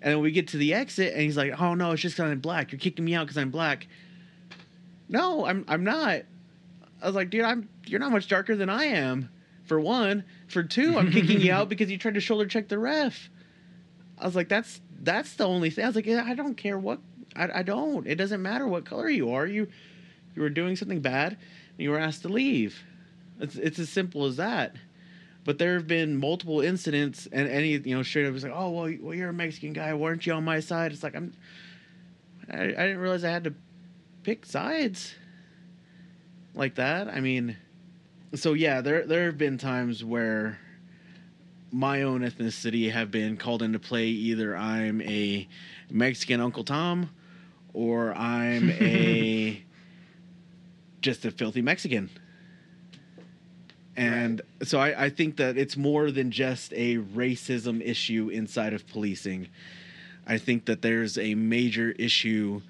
And then we get to the exit and he's like, "Oh no, it's just because I'm black. You're kicking me out because I'm black." No, I'm I'm not. I was like, dude, I'm you're not much darker than I am. For one, for two, I'm kicking you out because you tried to shoulder check the ref. I was like, that's that's the only thing. I was like, I don't care what I, I don't. It doesn't matter what color you are. You you were doing something bad and you were asked to leave. It's it's as simple as that. But there have been multiple incidents, and any you know straight up is like, oh well, well you're a Mexican guy, weren't you on my side? It's like I'm. I, I didn't realize I had to pick sides like that. I mean, so yeah, there there have been times where my own ethnicity have been called into play. Either I'm a Mexican Uncle Tom, or I'm a just a filthy Mexican. And so I, I think that it's more than just a racism issue inside of policing. I think that there's a major issue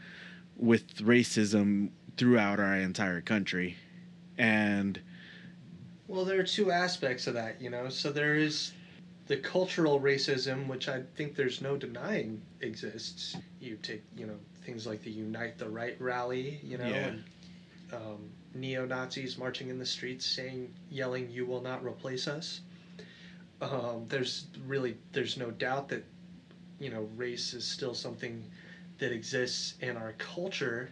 with racism throughout our entire country. And Well, there are two aspects of that, you know. So there is the cultural racism, which I think there's no denying exists. You take, you know, things like the Unite the Right rally, you know, Yeah. and um, neo Nazis marching in the streets saying, yelling, "You will not replace us." Um, there's really there's no doubt that you know race is still something that exists in our culture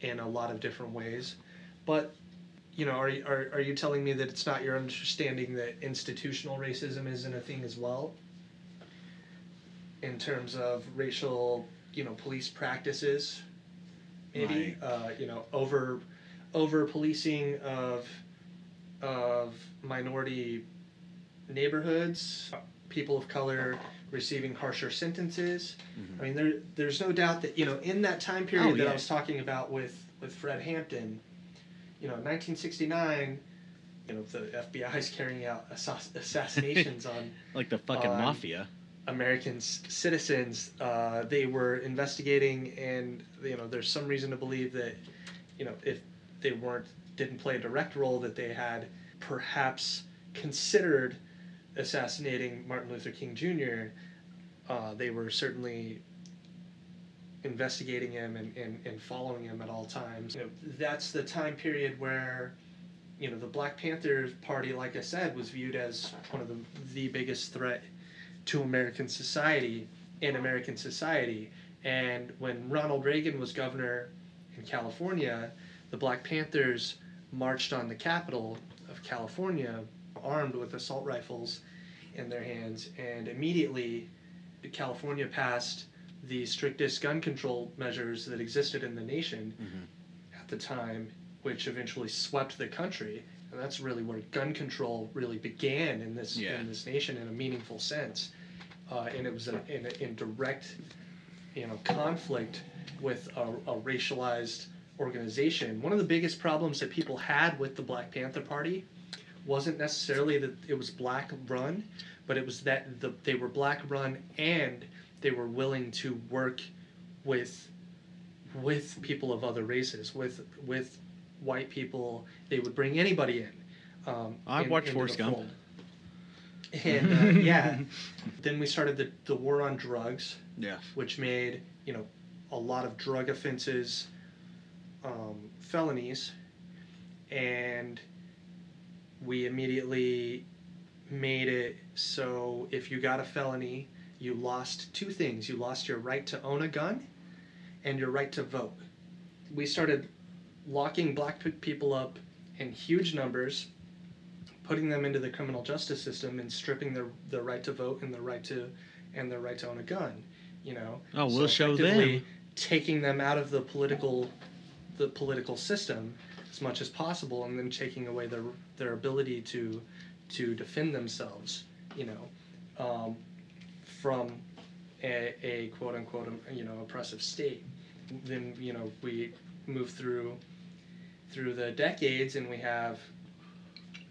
in a lot of different ways, but you know, are, you- are, are you telling me that it's not your understanding that institutional racism isn't a thing as well? In terms of racial, you know, police practices, maybe, uh, you know, over, over policing of, of minority neighborhoods, people of color receiving harsher sentences. I mean, there, there's no doubt that you know, in that time period Oh, that yeah. I was talking about with with Fred Hampton, you know, 1969, you know, the FBI is carrying out assass- assassinations on like the fucking mafia. American citizens. Uh, they were investigating, and you know, there's some reason to believe that, you know, if they weren't didn't play a direct role, that they had perhaps considered assassinating Martin Luther King Jr. Uh, they were certainly investigating him and, and, and following him at all times. You know, that's the time period where, you know, the Black Panther Party, like I said, was viewed as one of the, the biggest threat to American society in American society. And when Ronald Reagan was governor in California, the Black Panthers marched on the capital of California armed with assault rifles in their hands. And immediately, California passed the strictest gun control measures that existed in the nation at the time, which eventually swept the country. And that's really where gun control really began in this Yeah. in this nation in a meaningful sense. Uh, and it was a, in, a, in direct, you know, conflict with a, a racialized organization. One of the biggest problems that people had with the Black Panther Party wasn't necessarily that it was black run, but it was that the, they were black run and they were willing to work with with people of other races, with with white people. They would bring anybody in. Um, I've in- watched Forrest Gump. fold. And uh, yeah, then we started the, the war on drugs, Yeah. which made you know a lot of drug offenses um, felonies, and we immediately made it so if you got a felony, you lost two things: you lost your right to own a gun, and your right to vote. We started locking black people up in huge numbers, putting them into the criminal justice system, and stripping their their right to vote and their right to and their right to own a gun. You know. Oh, we'll show effectively them. Taking them out of the political, the political system as much as possible, and then taking away their their ability to to defend themselves. You know, um, from a, a quote unquote um, you know oppressive state. Then you know we move through through the decades, and we have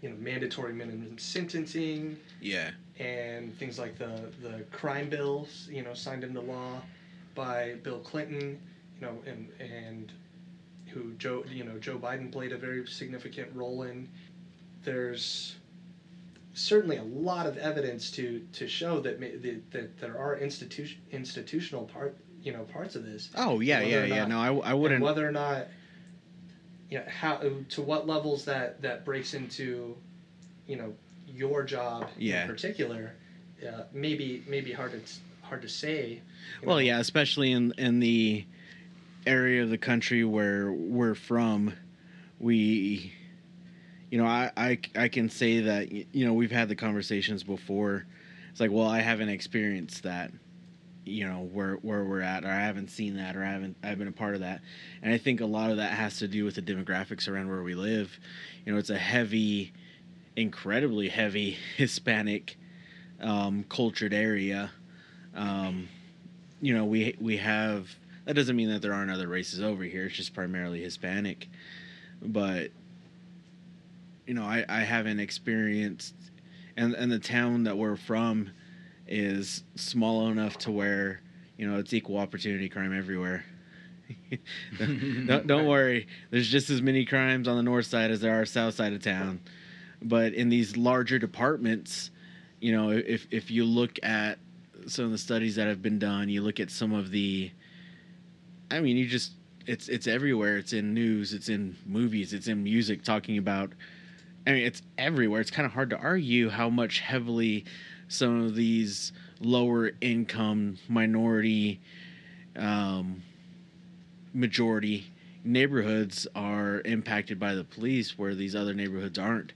you know mandatory minimum sentencing Yeah. and things like the the crime bills, you know, signed into law by Bill Clinton, you know, and and who Joe, you know, Joe Biden played a very significant role in. There's certainly a lot of evidence to to show that that, that there are institution institutional part, you know, parts of this. Oh yeah, yeah, or yeah. No, I, I wouldn't. whether or not you know how to what levels that that breaks into you know your job Yeah. in particular uh, maybe maybe hard to hard to say Well, know. yeah, especially in in the area of the country where we're from, we, you know, I I, I can say that you know we've had the conversations before. It's like, well, I haven't experienced that, you know, where where we're at, or I haven't seen that, or I haven't I've been a part of that, and I think a lot of that has to do with the demographics around where we live. You know, it's a heavy, incredibly heavy Hispanic, um, cultured area. Um, you know we we have that doesn't mean that there aren't other races over here it's just primarily hispanic but you know i i haven't experienced and and the town that we're from is small enough to where you know it's equal opportunity crime everywhere. Don't, don't worry. There's just as many crimes on the north side as there are south side of town. But in these larger departments you know if if you look at some of the studies that have been done you look at some of the i mean you just it's it's everywhere. It's in news it's in movies it's in music talking about i mean it's everywhere. It's kind of hard to argue how much heavily some of these lower income minority um, majority neighborhoods are impacted by the police where these other neighborhoods aren't.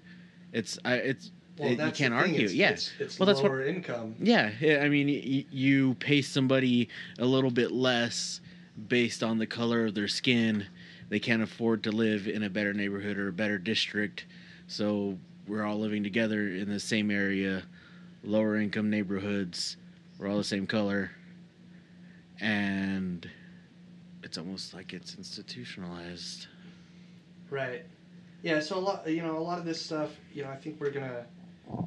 It's I, it's well, it- you can't argue. It's, yeah. it's, it's Well, that's what- lower income. Yeah, yeah, I mean, y- you pay somebody a little bit less based on the color of their skin. They can't afford to live in a better neighborhood or a better district, so we're all living together in the same area, lower income neighborhoods. We're all the same color, and it's almost like it's institutionalized. right yeah so a lot you know a lot of this stuff you know i think we're gonna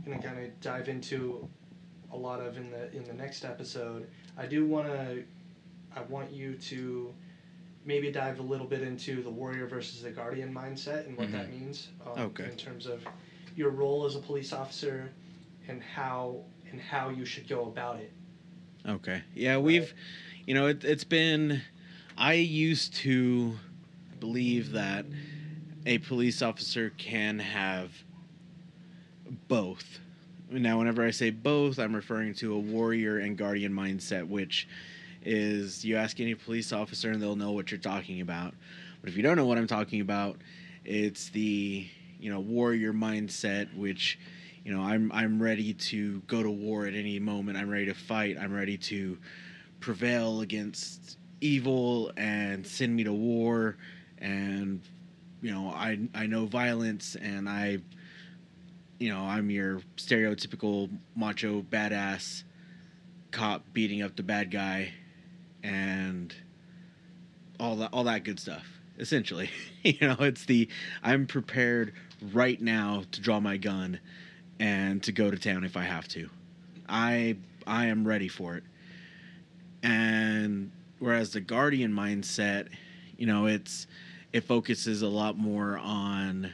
gonna kind of dive into a lot of in the in the next episode i do want to i want you to maybe dive a little bit into the warrior versus the guardian mindset and what that means um, Okay. in terms of your role as a police officer and how and how you should go about it Okay. Yeah, we've, you know, it, it's been. I used to believe that a police officer can have both. Now, whenever I say both, I'm referring to a warrior and guardian mindset, which is you ask any police officer and they'll know what you're talking about. But if you don't know what I'm talking about, it's the you know warrior mindset, which you know I'm I'm ready to go to war at any moment. I'm ready to fight. I'm ready to prevail against evil and send me to war. And you know I I know violence and I you know I'm your stereotypical macho badass cop beating up the bad guy and all that all that good stuff essentially. You know it's the i'm prepared right now to draw my gun and to go to town if i have to. I i am ready for it. And whereas the guardian mindset you know it's it focuses a lot more on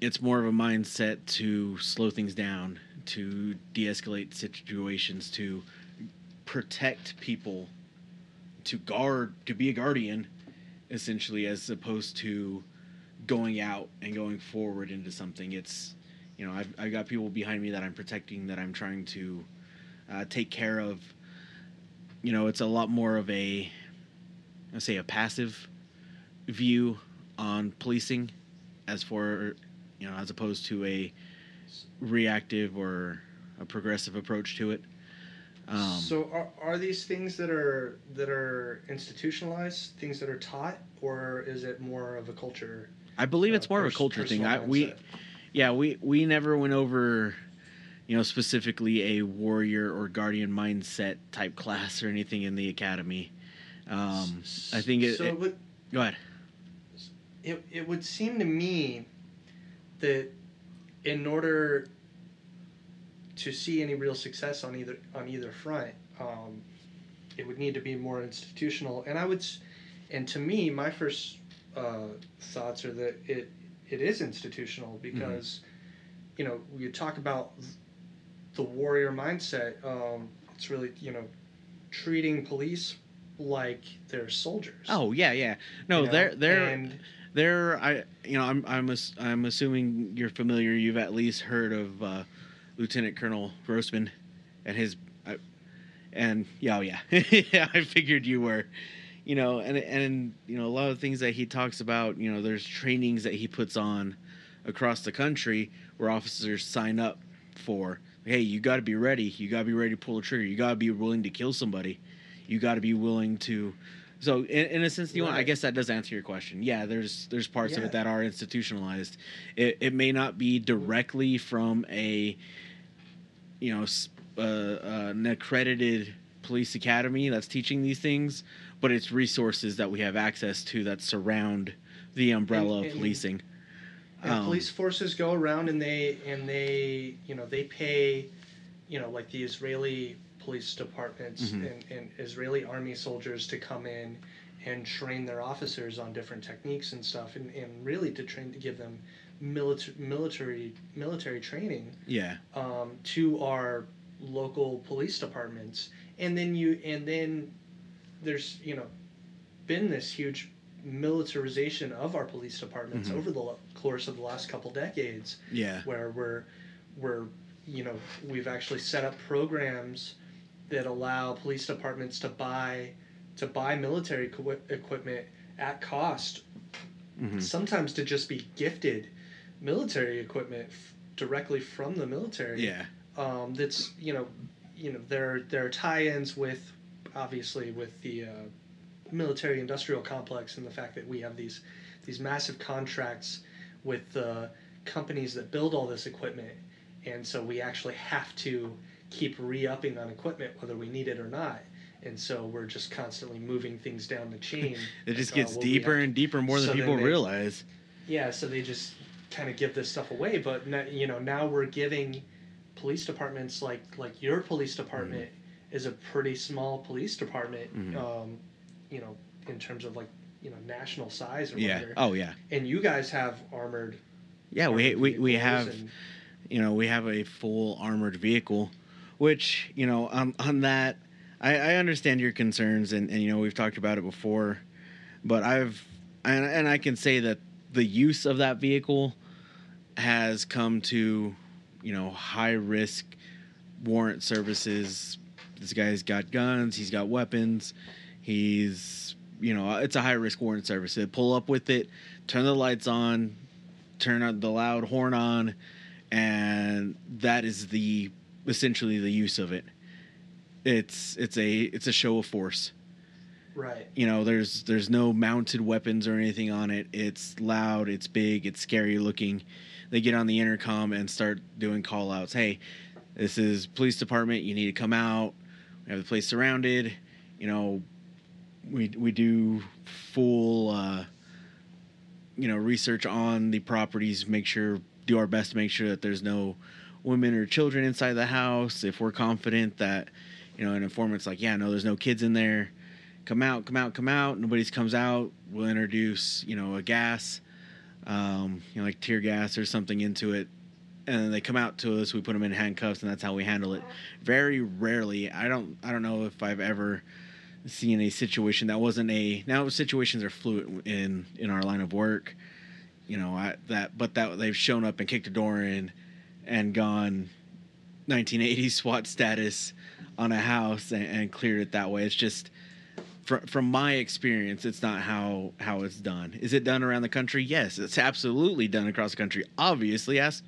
it's more of a mindset to slow things down to de-escalate situations, to protect people, to guard, to be a guardian, essentially, as opposed to going out and going forward into something. It's, you know, I've, I've got people behind me that I'm protecting, that I'm trying to uh, take care of. You know, it's a lot more of a, I say, a passive view on policing, as for, you know, as opposed to a reactive or a progressive approach to it. Um, so are, are these things that are that are institutionalized, things that are taught, or is it more of a culture? I believe uh, it's more of a culture thing. I, we, yeah, we we never went over, you know, specifically a warrior or guardian mindset type class or anything in the academy. Um, I think it. so it- it would, go ahead. it, it would seem to me that in order to see any real success on either on either front, um, it would need to be more institutional. And I would, and to me, my first uh, thoughts are that it it is institutional because, you know, you talk about the warrior mindset. Um, it's really you know treating police like they're soldiers. Oh yeah, yeah. No, you know? they're they're and There, I you know, I'm I'm I'm assuming you're familiar. You've at least heard of uh, Lieutenant Colonel Grossman and his, I, and yeah, oh, yeah, yeah. I figured you were, you know, and and you know a lot of things that he talks about. You know, there's trainings that he puts on across the country where officers sign up for. Hey, you got to be ready. You got to be ready to pull the trigger. You got to be willing to kill somebody. You got to be willing to so in, in a sense, you know, I guess that does answer your question. Yeah, there's there's parts of it that are institutionalized. It it may not be directly from a you know uh, uh, an accredited police academy that's teaching these things, but it's resources that we have access to that surround the umbrella And- of policing. And Um, police forces go around and they and they you know they pay, you know like the Israeli police departments Mhm. and, and Israeli army soldiers to come in and train their officers on different techniques and stuff and, and really to train to give them military military military training Yeah, um, to our local police departments. And then you and then there's you know been this huge militarization of our police departments Mhm. over the course of the last couple decades. Yeah, where we're we're you know we've actually set up programs that allow police departments to buy to buy military equi- equipment at cost hmm sometimes to just be gifted military equipment f- directly from the military. Yeah, um, that's you know you know there there are tie-ins with obviously with the uh, military industrial complex and the fact that we have these these massive contracts with the companies that build all this equipment. And so we actually have to keep re-upping on equipment whether we need it or not. And so we're just constantly moving things down the chain. It just uh, gets well, deeper and deeper more than so then people they- realize. yeah, so they just kind of give this stuff away, but now, you know now we're giving police departments like like your police department is a pretty small police department, Mhm. um, you know, in terms of like you know national size or Yeah. whatever. Oh yeah. And you guys have armored. Yeah, we armored we we vehicles have and- you know we have a full armored vehicle which you know on on that i i understand your concerns and and you know we've talked about it before but i've and, and i can say that the use of that vehicle has come to you know high risk warrant services. This guy's got guns he's got weapons he's you know it's a high risk warrant service. They pull up with it turn the lights on turn the loud horn on and that is the essentially the use of it. It's it's a it's a show of force. Right. you know there's there's no mounted weapons or anything on it. It's loud it's big it's scary looking they get on the intercom and start doing call outs hey this is police department you need to come out. We have the place surrounded. You know we we do full uh you know research on the properties make sure do our best to make sure that there's no women or children inside the house. If we're confident that you know an informant's like yeah no there's no kids in there come out come out come out. Nobody's comes out we'll introduce you know a gas um, you know like tear gas or something into it and then they come out to us. We put them in handcuffs, and that's how we handle it. Very rarely, I don't, I don't know if I've ever seen a situation that wasn't a. Now situations are fluid in in our line of work, you know. I, that, but that they've shown up and kicked a door in, and gone, 1980s SWAT status on a house and, and cleared it that way. It's just. From, from my experience, it's not how how it's done. Is it done around the country? Yes, it's absolutely done across the country. Obviously, ask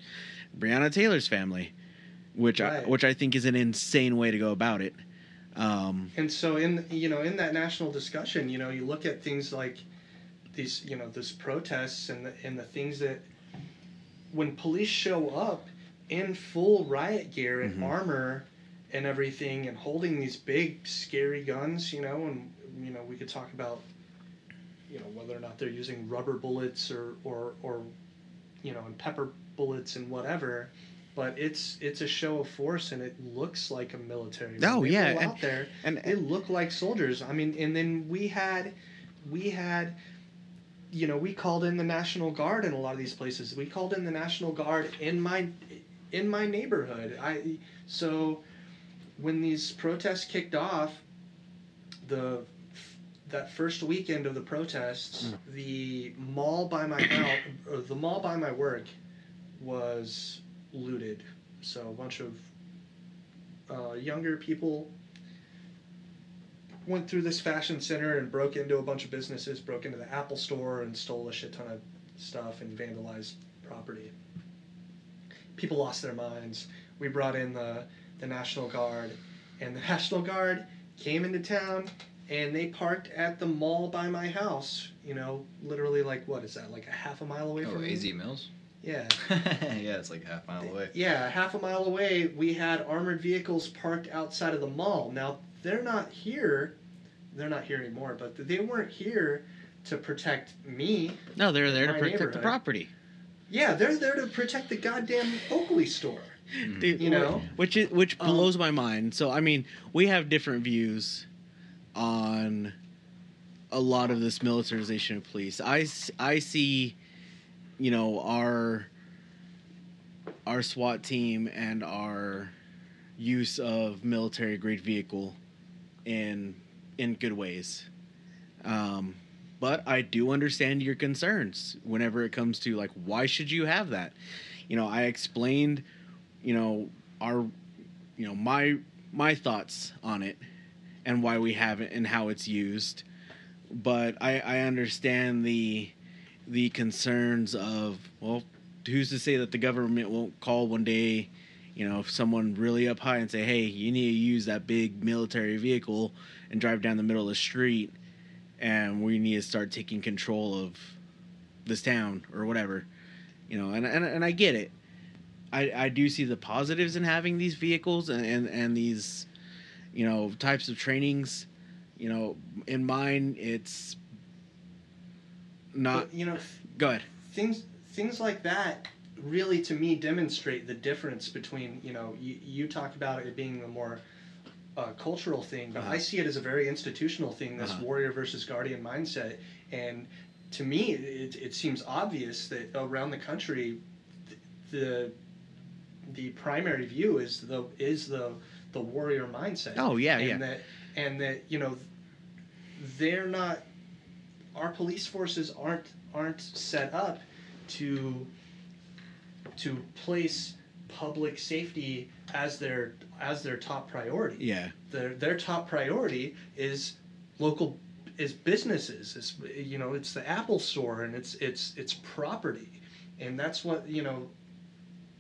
Breonna Taylor's family, which I, which I think is an insane way to go about it. Um, And so in you know in that national discussion, you know, you look at things like these you know this protests and the, and the things that when police show up in full riot gear and Mhm. armor and everything and holding these big scary guns, you know, and you know we could talk about you know whether or not they're using rubber bullets or or or you know and pepper bullets and whatever. But it's it's a show of force and it looks like a military. Oh, they yeah, and- out there and they look like soldiers. I mean, and then we had, we had, you know, we called in the National Guard in a lot of these places. We called in the National Guard in my, in my neighborhood. I so, when these protests kicked off, the that first weekend of the protests, the mall by my house, or the mall by my work, was looted. So a bunch of uh, younger people went through this fashion center and broke into a bunch of businesses, broke into the Apple store and stole a shit ton of stuff and vandalized property. People lost their minds. We brought in the, the National Guard, and the National Guard came into town and they parked at the mall by my house. You know, literally like what is that? Like a half a mile away Oh, from me? AZ Mills. Yeah. yeah, it's like a half mile away. Yeah, half a mile away, we had armored vehicles parked outside of the mall. Now, they're not here. They're not here anymore, but they weren't here to protect me. no, they're there to protect the property. Yeah, they're there to protect the goddamn Oakley store. Mm. Dude, You know? which is, which Um, blows my mind. So I mean, we have different views on a lot of this militarization of police. I, I see, you know, our our SWAT team and our use of military grade vehicle in in good ways. Um, but I do understand your concerns whenever it comes to like why should you have that? You know, I explained, you know, our you know, my my thoughts on it and why we have it and how it's used. But I, I understand the the concerns of well, who's to say that the government won't call one day, you know, if someone really up high and say, hey, you need to use that big military vehicle and drive down the middle of the street, and we need to start taking control of this town or whatever, you know. And and, and I get it. I, I do see the positives in having these vehicles and, and, and these, you know, types of trainings. You know, in mine, it's not. But, you know, Go ahead. things things like that really to me demonstrate the difference between you know you, you talk about it being a more uh, cultural thing but Uh-huh. i see it as a very institutional thing this Uh-huh. warrior versus guardian mindset and to me it, it seems obvious that around the country the the primary view is the is the the warrior mindset Oh yeah, and yeah. that and that you know they're not our police forces aren't aren't set up to to place public safety as their as their top priority Yeah. their their top priority is local is businesses it's you know it's the apple store and it's it's it's property and that's what you know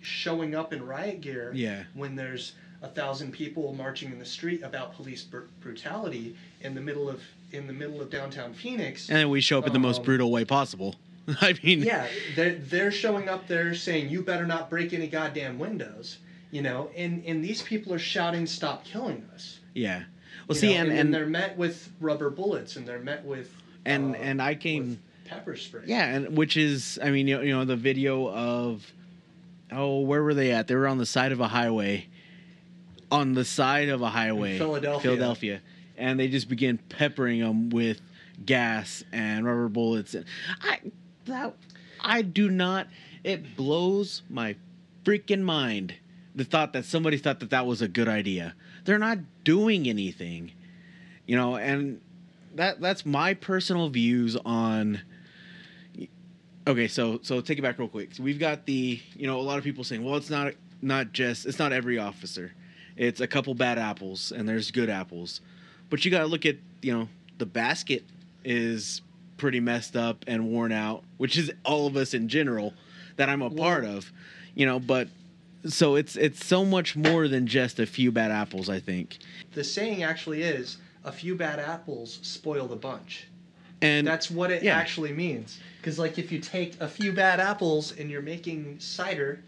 showing up in riot gear Yeah. when there's a thousand people marching in the street about police br- brutality in the middle of in the middle of downtown Phoenix. And then we show up in the most Um, brutal way possible. I mean, yeah, they're they're showing up there saying you better not break any goddamn windows, you know, and and these people are shouting stop killing us. yeah. Well, you see, know, and and they're met with rubber bullets and they're met with and uh, and I came. pepper spray. Yeah, and which is, I mean, you know, you know, the video of, oh, where were they at? They were on the side of a highway, on the side of a highway, Philadelphia. Philadelphia, and they just begin peppering them with gas and rubber bullets. And I, that, I do not. It blows my freaking mind the thought that somebody thought that that was a good idea. They're not doing anything, you know, and that that's my personal views on. Okay, so so take it back real quick. So we've got the you know a lot of people saying, well, it's not not just it's not every officer, it's a couple bad apples and there's good apples, but you got to look at you know the basket is pretty messed up and worn out, which is all of us in general that I'm a Well- part of, you know, but so it's it's so much more than just a few bad apples, I think. The saying actually is a few bad apples spoil the bunch. And That's what it yeah. actually means. Because like if you take a few bad apples and you're making cider,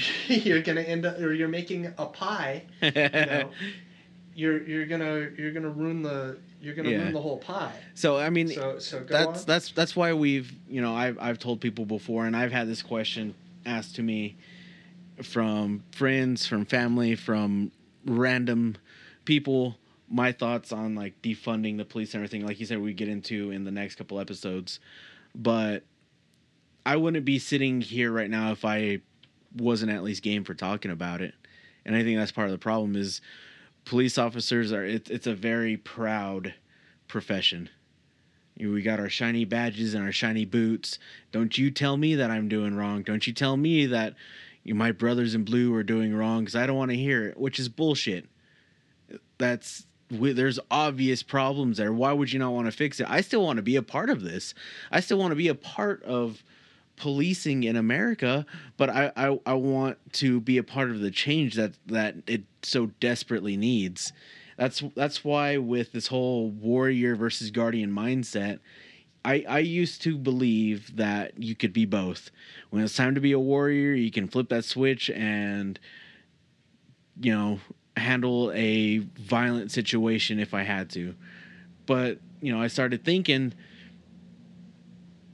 you're gonna end up, or you're making a pie. You know, you're you're gonna you're gonna ruin the you're gonna Yeah. ruin the whole pie. so I mean So so go that's on. that's that's why we've you know I've I've told people before and I've had this question asked to me from friends, from family, from random people my thoughts on like defunding the police and everything like you said we get into in the next couple episodes but I wouldn't be sitting here right now if I wasn't at least game for talking about it and I think that's part of the problem is police officers are it, it's a very proud profession you know, we got our shiny badges and our shiny boots. Don't you tell me that I'm doing wrong. Don't you tell me that you, my brothers in blue are doing wrong because I don't want to hear it, which is bullshit. That's we, there's obvious problems there. Why would you not want to fix it? I still want to be a part of this. I still want to be a part of policing in America, but I, I, I want to be a part of the change that that it so desperately needs. That's that's why with this whole warrior versus guardian mindset, I I used to believe that you could be both. When it's time to be a warrior, you can flip that switch and you know handle a violent situation if I had to. But you know, I started thinking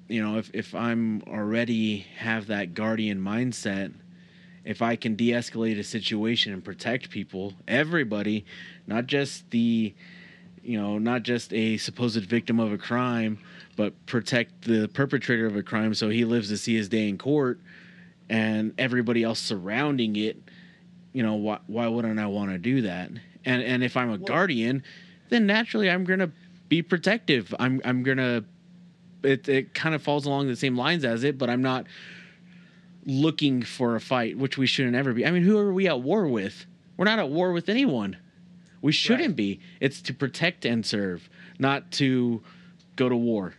you know, if if I'm already have that guardian mindset, if I can de-escalate a situation and protect people, everybody, not just the you know, not just a supposed victim of a crime, but protect the perpetrator of a crime so he lives to see his day in court and everybody else surrounding it, you know, why why wouldn't I want to do that? And and if I'm a Well- guardian, then naturally I'm going to be protective. I'm I'm going to it it kind of falls along the same lines as it, but I'm not looking for a fight, which we shouldn't ever be. I mean, who are we at war with? We're not at war with anyone. We shouldn't Right. be. It's to protect and serve, not to go to war.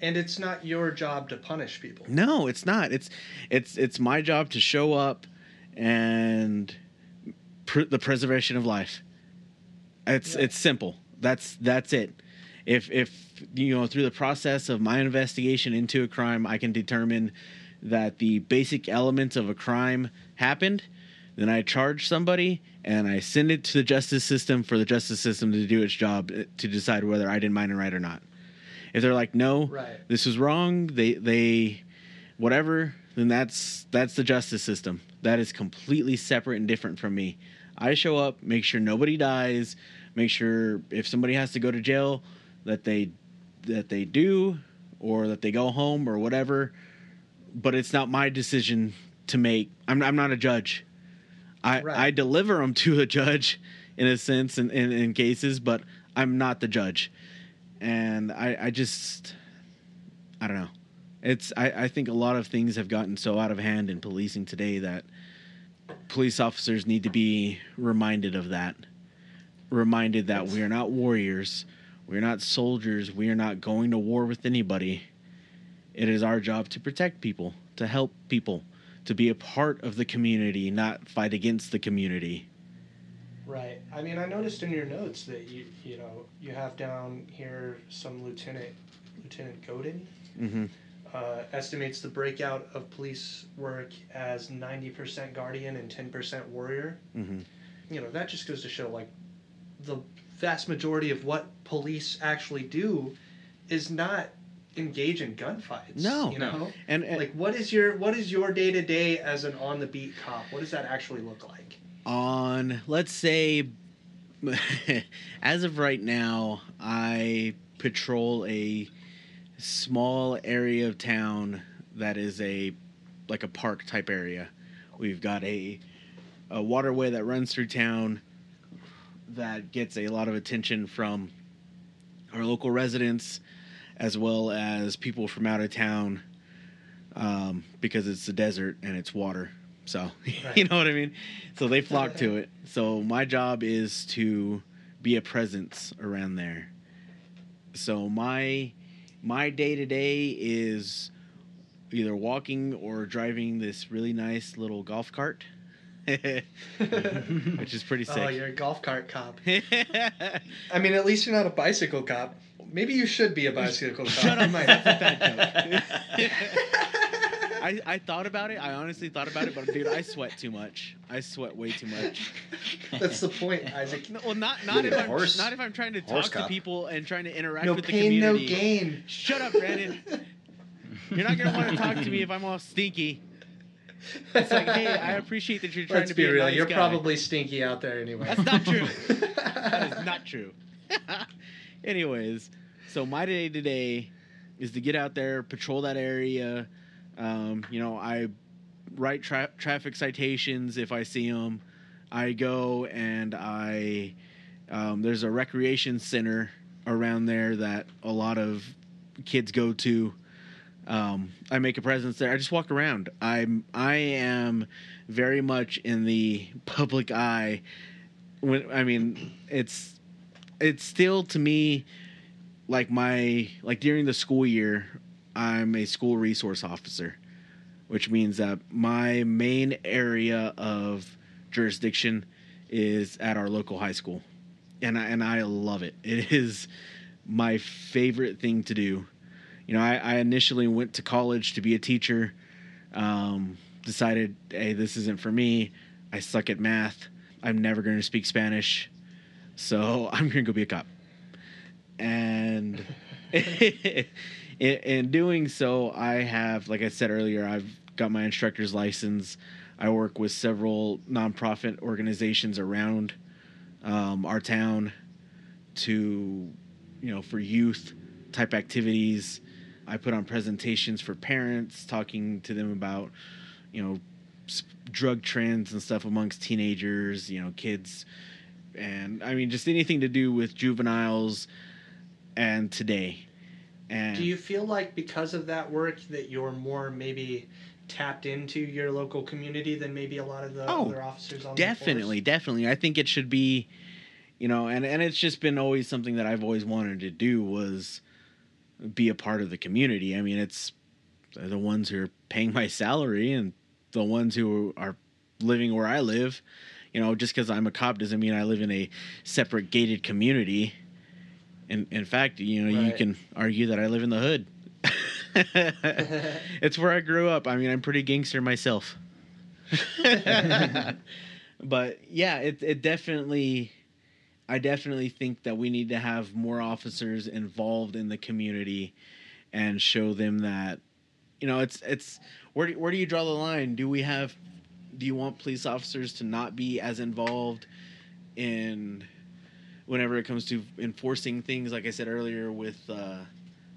and it's not your job to punish people. No, it's not. It's it's it's my job to show up and pr- the preservation of life. It's Yeah. it's simple. That's that's it. If if you know through the process of my investigation into a crime, I can determine that the basic elements of a crime happened, then I charge somebody and I send it to the justice system for the justice system to do its job uh, to decide whether I did mine and right or not. If they're like, no, Right. this was wrong, they they whatever, then that's that's the justice system. That is completely separate and different from me. I show up, make sure nobody dies, make sure if somebody has to go to jail that they that they do or that they go home or whatever. But it's not my decision to make. I'm I'm not a judge. I Right. I deliver them to a judge in a sense in, in, in cases, but I'm not the judge. And I, I just I don't know. It's I, I think a lot of things have gotten so out of hand in policing today that police officers need to be reminded of that. Reminded that we are not warriors, we are not soldiers, we are not going to war with anybody. It is our job to protect people, to help people, to be a part of the community, not fight against the community. Right. I mean, I noticed in your notes that you you know you have down here some lieutenant Lieutenant Godin hmm uh, estimates the breakout of police work as ninety percent guardian and ten percent warrior. hmm You know that just goes to show like the vast majority of what police actually do is not engage in gunfights. No. you know. And, and Like what is your what is your day to day as an on the beat cop? What does that actually look like? on let's say as of right now i patrol a small area of town that is a like a park type area We've got a a waterway that runs through town that gets a lot of attention from our local residents as well as people from out of town um, because it's the desert and it's water. So Right. you know what I mean. So they flock to it. So my job is to be a presence around there. So my my day to day is either walking or driving this really nice little golf cart, which is pretty oh, sick. Oh, you're a golf cart cop. I mean, at least you're not a bicycle cop. Maybe you should be a bicycle cop. Shut up, You might- that's a bad joke. I, I thought about it. I honestly thought about it, but dude, I sweat too much. I sweat way too much. That's the point, Isaac. No, well, not not You're if I'm horse- not if I'm trying to horse talk to cop. people and trying to interact No with the community. No pain, no gain. Shut up, Brandon. You're not gonna want to talk to me if I'm all stinky. It's like, hey, I appreciate that you're trying Let's to be be, a real. nice you're guy. probably stinky out there anyway. That's not true. that is not true. Anyways, so my day today is to get out there, patrol that area. Um, you know, I write tra- traffic citations if I see them. I go and I um, there's a recreation center around there that a lot of kids go to. Um, I make a presence there. I just walk around. I'm I am very much in the public eye. When I mean, it's it's still to me like my like during the school year, I'm a school resource officer, which means that my main area of jurisdiction is at our local high school, and I, and I love it. It is my favorite thing to do. You know, I, I initially went to college to be a teacher. Um, decided, hey, this isn't for me. I suck at math. I'm never going to speak Spanish, so I'm going to go be a cop. And in, in doing so, I have, like I said earlier, I've got my instructor's license. I work with several nonprofit organizations around um, our town to, you know, for youth type activities. I put on presentations for parents, talking to them about, you know, drug trends and stuff amongst teenagers, you know, kids, and I mean, just anything to do with juveniles and today. And Do you feel like because of that work that you're more maybe tapped into your local community than maybe a lot of the Oh, other officers on definitely definitely. I think it should be you know and and it's just been always something that i've always wanted to do was be a part of the community. I mean it's the ones who are paying my salary and the ones who are living where i live. You know just because i'm a cop doesn't mean i live in a separate gated community. In in fact you know you can argue that i live in the hood. It's where I grew up. I mean, I'm pretty gangster myself. but yeah, it it definitely I definitely think that we need to have more officers involved in the community and show them that you know, it's it's where do, where do you draw the line? Do we have do you want police officers to not be as involved in whenever it comes to enforcing things like I said earlier with uh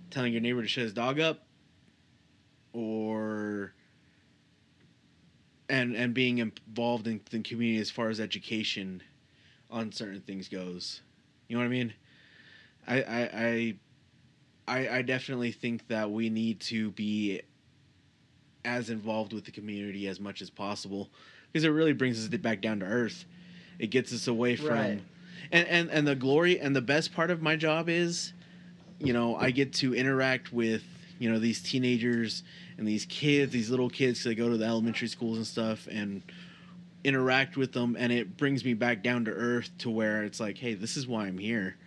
telling your neighbor to shut his dog up or and and being involved in the community as far as education on certain things goes. You know what i mean? I i i i, definitely think that we need to be as involved with the community as much as possible because it really brings us back down to earth. It gets us away from Right. and, and and the glory and the best part of my job is you know i get to interact with you know these teenagers and these kids these little kids 'cause they go to the elementary schools and stuff and interact with them and it brings me back down to earth to where it's like hey this is why i'm here.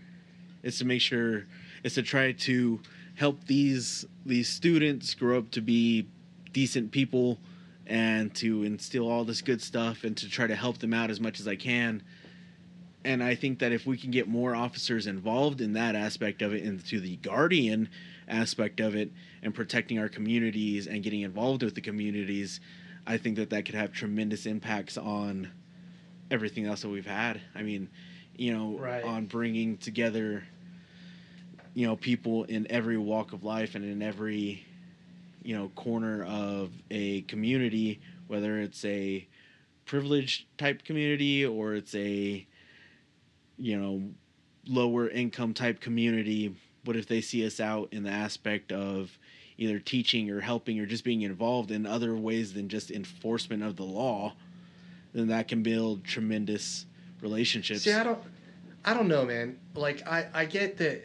It's to make sure it's to try to help these these students grow up to be decent people and to instill all this good stuff and to try to help them out as much as i can. And I think that if we can get more officers involved in that aspect of it, into the guardian aspect of it, and protecting our communities and getting involved with the communities, I think that that could have tremendous impacts on everything else that we've had. I mean, you know, Right. on bringing together, you know, people in every walk of life and in every you know corner of a community, whether it's a privileged type community or it's a you know lower income type community what if they see us out in the aspect of either teaching or helping or just being involved in other ways than just enforcement of the law then that can build tremendous relationships See, I don't, I don't know, man. Like, I, I get that,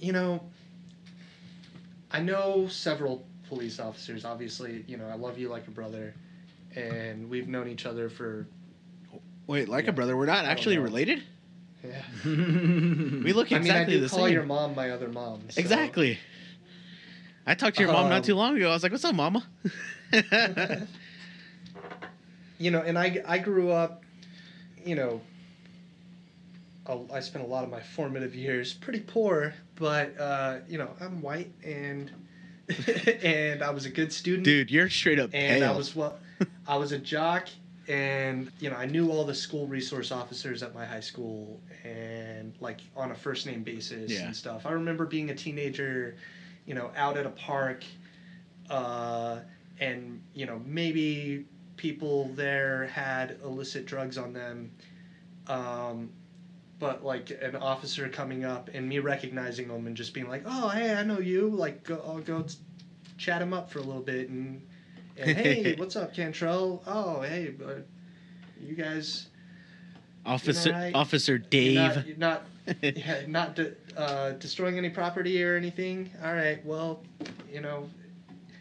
you know, I know several police officers. Obviously, you know, I love you like a brother, and we've known each other for, wait like Yeah. a brother we're not actually related yeah. we look exactly I mean, I do the call same your mom my other mom. so- exactly i talked to your mom not Um, too long ago i was like what's up mama you know, and I, I grew up, you know, I spent a lot of my formative years pretty poor, but uh, you know, I'm white and and I was a good student. dude you're straight up and pale I was well, I was a jock, and you know I knew all the school resource officers at my high school, and like on a first name basis Yeah. and stuff. I remember being a teenager, you know, out at a park, uh, and you know maybe people there had illicit drugs on them. Um, but like an officer coming up and me recognizing them and just being like, "Oh, hey, I know you." Like, go, I'll go t- chat him up for a little bit and, and hey, what's up, Cantrell? Oh, hey, but you guys, officer right. officer you're dave not, you're not, yeah, not de- uh, destroying any property or anything. All right, well, you know,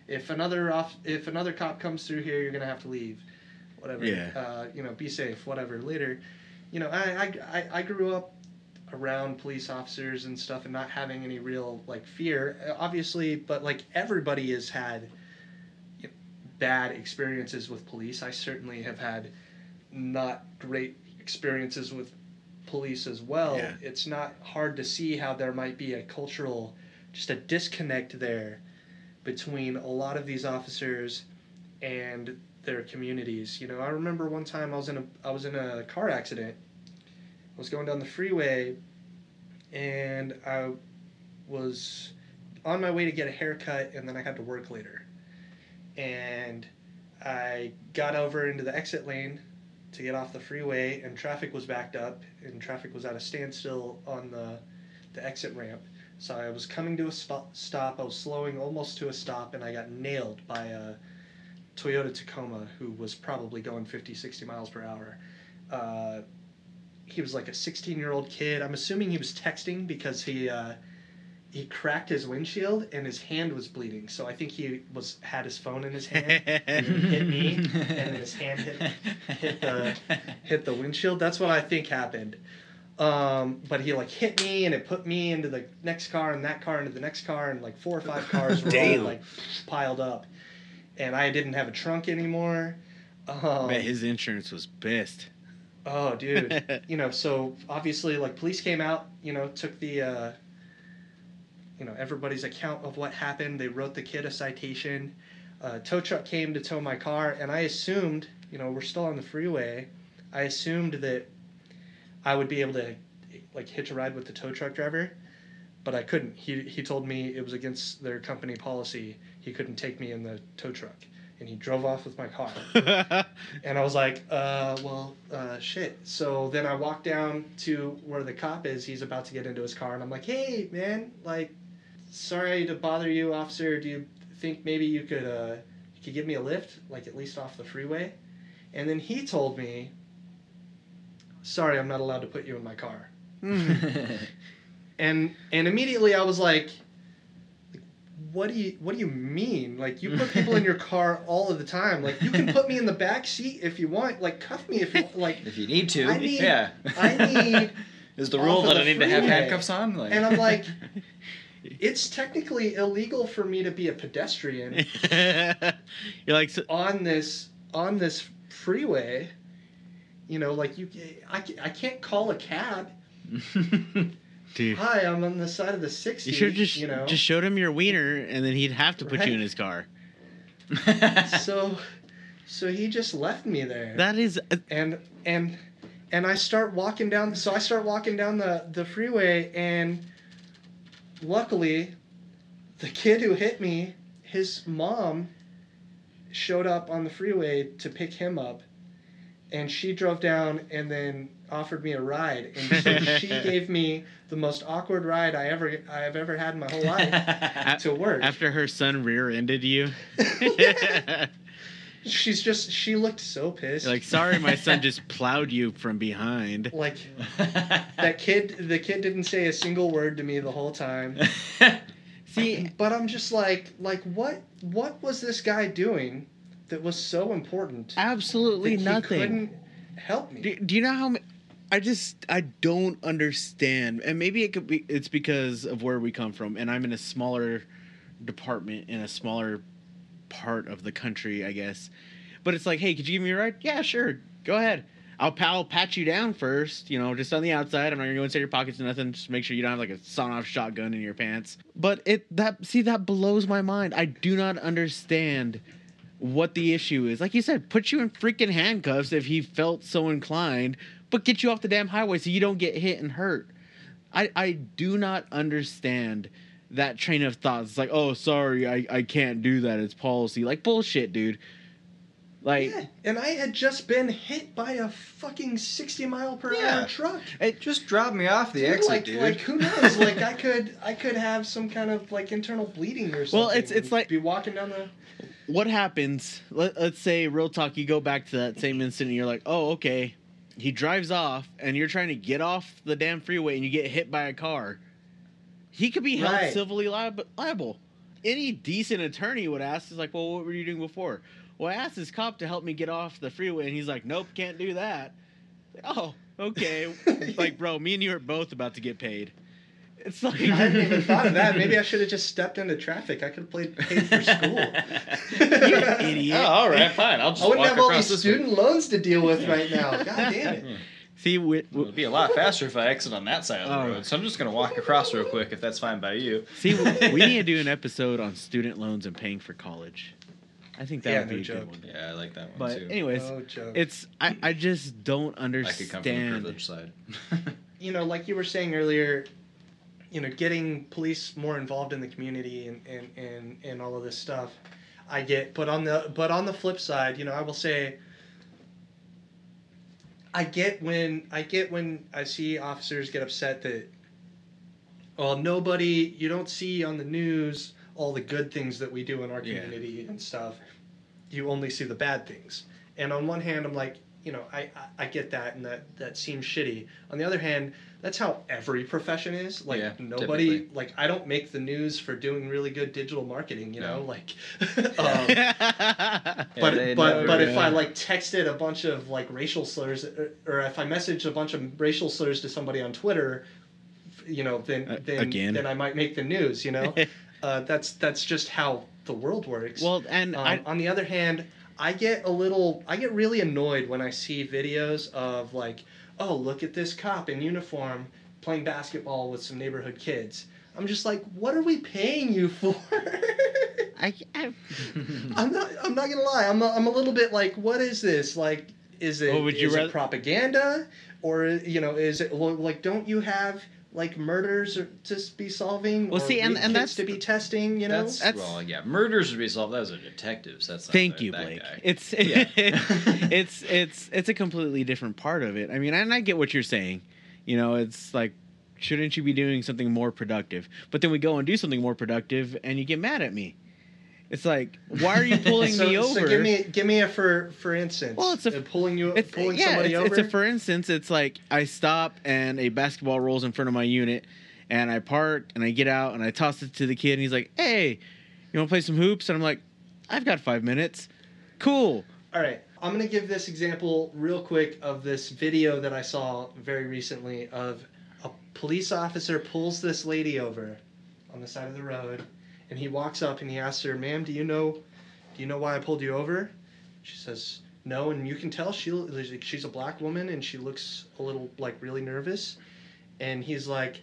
if another off, if another cop comes through here, you're gonna have to leave. Whatever. Yeah. Uh, you know, be safe. Whatever. Later, you know, I, I, I, I grew up around police officers and stuff and not having any real like fear Uh, obviously but like everybody has had bad experiences with police i certainly have had not great experiences with police as well Yeah. it's not hard to see how there might be a cultural just a disconnect there between a lot of these officers and their communities you know i remember one time i was in a i was in a car accident I was going down the freeway and I was on my way to get a haircut and then I had to work later. And I got over into the exit lane to get off the freeway and traffic was backed up and traffic was at a standstill on the the exit ramp. So I was coming to a spot, stop, I was slowing almost to a stop and I got nailed by a Toyota Tacoma who was probably going 50 60 miles per hour. Uh, he was like a 16 year old kid. I'm assuming he was texting because he uh, he cracked his windshield and his hand was bleeding. So I think he was had his phone in his hand and hit me and then his hand hit hit the hit the windshield. That's what I think happened. Um, but he like hit me and it put me into the next car and that car into the next car and like four or five cars were all like piled up. And I didn't have a trunk anymore. Um, bet his insurance was pissed Oh, dude. you know, so obviously, like, police came out, you know, took the, uh, you know, everybody's account of what happened. They wrote the kid a citation. Uh, tow truck came to tow my car, and I assumed, you know, we're still on the freeway. I assumed that I would be able to, like, hitch a ride with the tow truck driver, but I couldn't. He, he told me it was against their company policy. He couldn't take me in the tow truck. And he drove off with my car. And I was like, uh, well, uh, shit. So then I walked down to where the cop is. He's about to get into his car, and I'm like, hey, man, like, sorry to bother you, officer. Do you think maybe you could, uh, you could give me a lift, like at least off the freeway? And then he told me, sorry, I'm not allowed to put you in my car. And and immediately I was like, what do you what do you mean? Like you put people in your car all of the time. Like you can put me in the back seat if you want. Like cuff me if you like. if you need to, I need- yeah. I need Is the rule that the I need to have handcuffs on? Like, And I'm like, it's technically illegal for me to be a pedestrian You're like, so, on this on this freeway. You know, like you, I, I can't call a cab. dude. Hi, I'm on the side of the 60. You should just you know, just showed him your wiener, and then he'd have to put Right. you in his car. so, so he just left me there. That is, uh, and and and I start walking down. So I start walking down the the freeway, and luckily, the kid who hit me his mom showed up on the freeway to pick him up, and she drove down and then offered me a ride, and so she gave me the most awkward ride I ever I have ever had in my whole life to work. After her son rear-ended you, She's just she looked so pissed. You're like, sorry, my son just plowed you from behind. like that kid the kid didn't say a single word to me the whole time. See, But I'm just like like what what was this guy doing that was so important absolutely that he nothing. couldn't help me? Do, do you know how? ma- I just I don't understand, and maybe it could be it's because of where we come from, and I'm in a smaller department in a smaller part of the country, I guess. But it's like, hey, could you give me a ride? Yeah, sure, go ahead. I'll pal pat you down first, you know, just on the outside. I'm not gonna go inside your pockets or nothing. Just make sure you don't have like a sawn-off shotgun in your pants. But it that see that blows my mind. I do not understand what the issue is. Like you said, put you in freaking handcuffs if he felt so inclined, but get you off the damn highway so you don't get hit and hurt. I I do not understand that train of thought. It's like, oh, sorry, I I can't do that. It's policy. Like bullshit, dude. Like yeah, and I had just been hit by a fucking 60 mile per Yeah. hour truck. Hey, just drop me off the Dude, exit, like, dude. like who knows? like I could, I could have some kind of like internal bleeding or something. Well, it's- it's like- be walking down the. what happens? Let, let's say real talk. You go back to that same incident. And you're like, oh, okay. He drives off, and you're trying to get off the damn freeway, and you get hit by a car. He could be held Right. civilly liab- liable. Any decent attorney would ask, is like, well, what were you doing before? Well, I asked this cop to help me get off the freeway, and he's like, nope, can't do that. Oh, okay. like, bro, me and you are both about to get paid. It's like I hadn't even thought of that. Maybe I should have just stepped into traffic. I could have played paid for school. you idiot. Oh, all right, fine. I'll just I wouldn't walk have all these this way. student loans to deal with right now. God damn it. See, we, we- It'd be a lot faster if I exit on that side of the Oh. road. So I'm just gonna walk across real quick if that's fine by you. See, we we need to do an episode on student loans and paying for college. I think that Yeah, would be no a joke. good one. Yeah, I like that one But too. anyways, No joke. it's I, I just don't understand. I could come from the understand. privileged side. you know, like you were saying earlier, you know, getting police more involved in the community and, and, and, and all of this stuff, I get. But on the but on the flip side, you know, I will say, I get when I get when I see officers get upset that, well, nobody, you don't see on the news all the good things that we do in our Yeah. community and stuff. You only see the bad things. And on one hand, I'm like, you know, I, I, I get that and that, that seems shitty. On the other hand, that's how every profession is. Like Yeah, nobody, typically. like I don't make the news for doing really good digital marketing. You know, like, um, Yeah, but they but never, but if uh, I like texted a bunch of like racial slurs, or, or if I messaged a bunch of racial slurs to somebody on Twitter, you know, then Uh, then again. then I might make the news. You know, uh, that's that's just how the world works. well, and Um, I on the other hand, I get a little, I get really annoyed when I see videos of like, oh, look at this cop in uniform playing basketball with some neighborhood kids. I'm just like, what are we paying you for? I, I I'm not. I'm not gonna lie. I'm. A, I'm a little bit like, what is this? Like, is it? Well, would you is it propaganda, or you know, is it like? Don't you have like murders to be solving? Well, or see, and- and that's- to be testing. You know, That's, That's- well, yeah. Murders to be solved. Those are detectives. That's not thank that, you, that Blake. guy. It's Yeah. it's it's it's a completely different part of it. I mean, and I get what you're saying. You know, it's like, shouldn't you be doing something more productive? But then we go and do something more productive, and you get mad at me. It's like, why are you pulling so, me over? So give me give me a for for instance. Well, it's a- Uh, pulling you It's, pulling yeah, somebody it's, over. it's a for instance. It's like I stop and a basketball rolls in front of my unit, and I park and I get out and I toss it to the kid, and he's like, "Hey, you want to play some hoops?" And I'm like, "I've got five minutes." Cool. All right, I'm gonna give this example real quick of this video that I saw very recently of a police officer pulls this lady over on the side of the road, and he walks up and he asks her, "Ma'am, do you know, do you know why I pulled you over?" She says, "No," and you can tell she she's a black woman and she looks a little like really nervous, and he's like,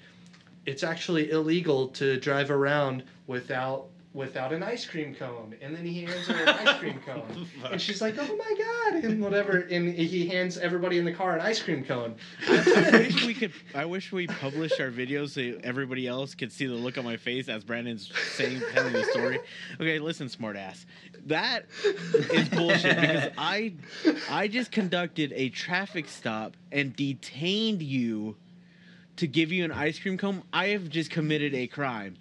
"It's actually illegal to drive around without without an ice cream cone, and then he hands her an ice cream cone, and she's like, "Oh my god!" and whatever, and he hands everybody in the car an ice cream cone. I wish we could. I wish we published our videos so everybody else could see the look on my face as Brandon's saying, telling the story. Okay, listen, smartass. That is bullshit because I, I just conducted a traffic stop and detained you to give you an ice cream cone. I have just committed a crime.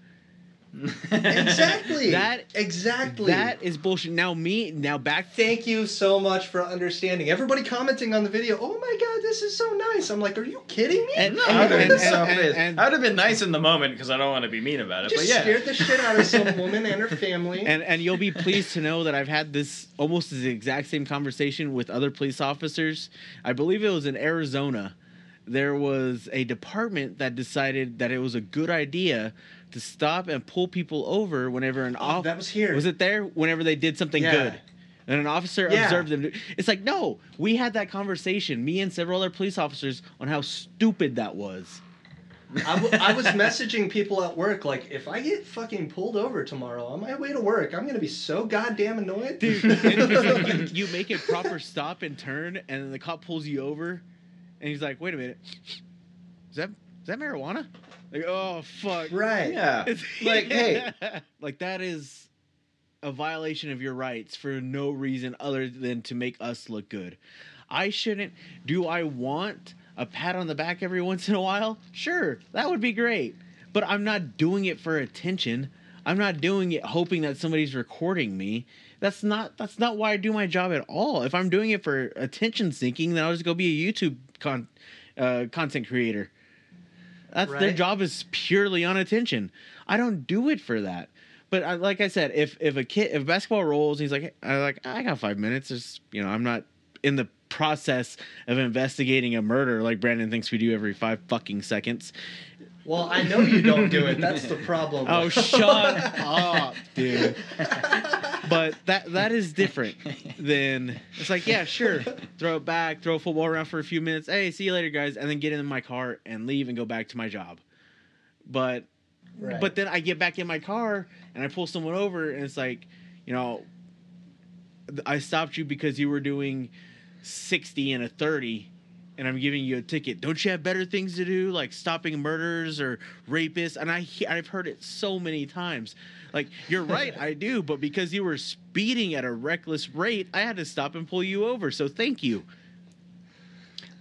Exactly. That- exactly. That is bullshit. Now me. Now back. Thank you so much for understanding. Everybody commenting on the video. Oh my god, this is so nice. I'm like, are you kidding me? And- No, I would have been and- so and- pissed. and- I would have been nice in the moment because I don't want to be mean about it. just but yeah, scared the shit out of some woman and her family. And and you'll be pleased to know that I've had this almost the exact same conversation with other police officers. I believe it was in Arizona. There was a department that decided that it was a good idea to stop and pull people over whenever an Oh, that was here. was it there whenever they did something Yeah. good. And an officer Yeah. observed them. It's like, no, we had that conversation, me and several other police officers, on how stupid that was. I, w- I was messaging people at work like, if I get fucking pulled over tomorrow on my way to work, I'm gonna be so goddamn annoyed. Dude, you, you make a proper stop and turn, and then the cop pulls you over, and he's like, "Wait a minute, is that is that marijuana?" Like, oh fuck, right. yeah. Like, hey, like that is a violation of your rights for no reason other than to make us look good. I shouldn't. Do I want a pat on the back every once in a while? Sure, that would be great. But I'm not doing it for attention. I'm not doing it hoping that somebody's recording me. That's not that's not why I do my job at all. If I'm doing it for attention seeking, then I'll just go be a YouTube con, uh, content creator. That's their job is purely on attention. I don't do it for that. But I, like I said, if if a kid if basketball rolls, he's like, I like I got five minutes. Just you know, I'm not in the process of investigating a murder like Brandon thinks we do every five fucking seconds. Well, I know you don't do it. That's the problem. Oh, shut up, dude. But that that is different than it's like, yeah, sure, throw it back, throw a football around for a few minutes. Hey, see you later, guys, and then get in my car and leave and go back to my job. But Right. but then I get back in my car and I pull someone over and it's like, you know, I stopped you because you were doing 60 and a 30 and I'm giving you a ticket. Don't you have better things to do like stopping murders or rapists? And I I've heard it so many times. Like, you're right, I do, but because you were speeding at a reckless rate, I had to stop and pull you over. So thank you.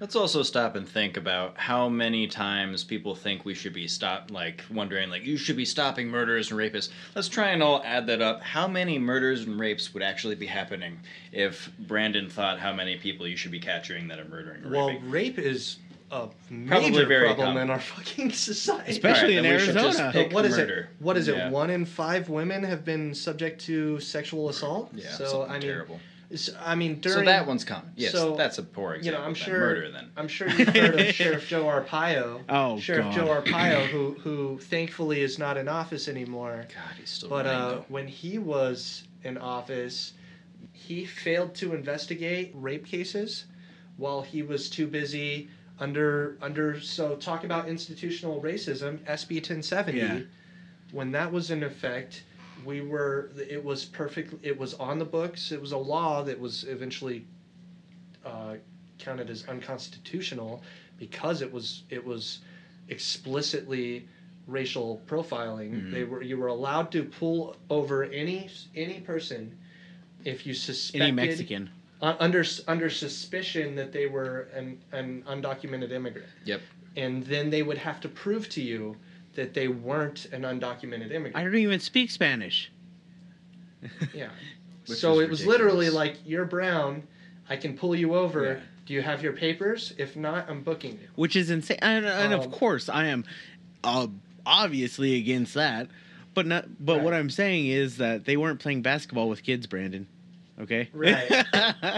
Let's also stop and think about how many times people think we should be stop like wondering like you should be stopping murderers and rapists. Let's try and all add that up. How many murders and rapes would actually be happening if Brandon thought how many people you should be capturing that are murdering or well, raping? rape is a Probably major very problem common. in our fucking society. Especially All in then we should just Arizona. But what is murder. it? What is Yeah. it? One in five women have been subject to sexual assault. Yeah, So something I mean, terrible. S- I mean, during so that one's common. Yes, so, that's a poor you know, example. I'm of sure. murder then. I'm sure you've heard of Sheriff Joe Arpaio. Oh, Sheriff God. Joe Arpaio, who who thankfully is not in office anymore. God, he's still But uh, when he was in office, he failed to investigate rape cases while he was too busy under under. So talk about institutional racism. SB 1070. Yeah. When that was in effect, we were. It was perfect. It was on the books. It was a law that was eventually uh, counted as unconstitutional because it was it was explicitly racial profiling. Mhm. They were you were allowed to pull over any any person if you suspected Any Mexican. uh, under under suspicion that they were an an undocumented immigrant. Yep. And then they would have to prove to you that they weren't an undocumented immigrant. I don't even speak Spanish. Yeah. Which so it was literally like, you're brown. I can pull you over. Yeah. Do you have your papers? If not, I'm booking you. which is insane. And, and Um, of course, I am uh, obviously against that. But not. But what I'm saying is that they weren't playing basketball with kids, Brandon. Okay. Right.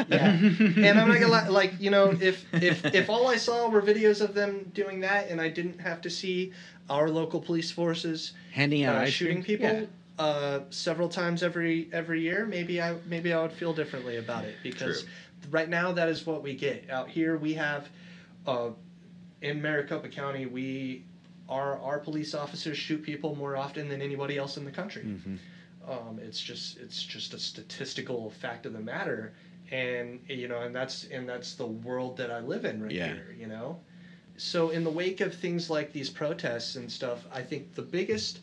Yeah. and I'm not gonna lie, like you know, if if if all I saw were videos of them doing that, and I didn't have to see our local police forces Handing out uh, shooting people uh, several times every every year, maybe I maybe I would feel differently about it because True. right now that is what we get out here. We have uh, in Maricopa County, we our our police officers shoot people more often than anybody else in the country. Mhm. Um, it's just it's just a statistical fact of the matter, and you know, and that's and that's the world that I live in right Yeah. here. You know, so in the wake of things like these protests and stuff, I think the biggest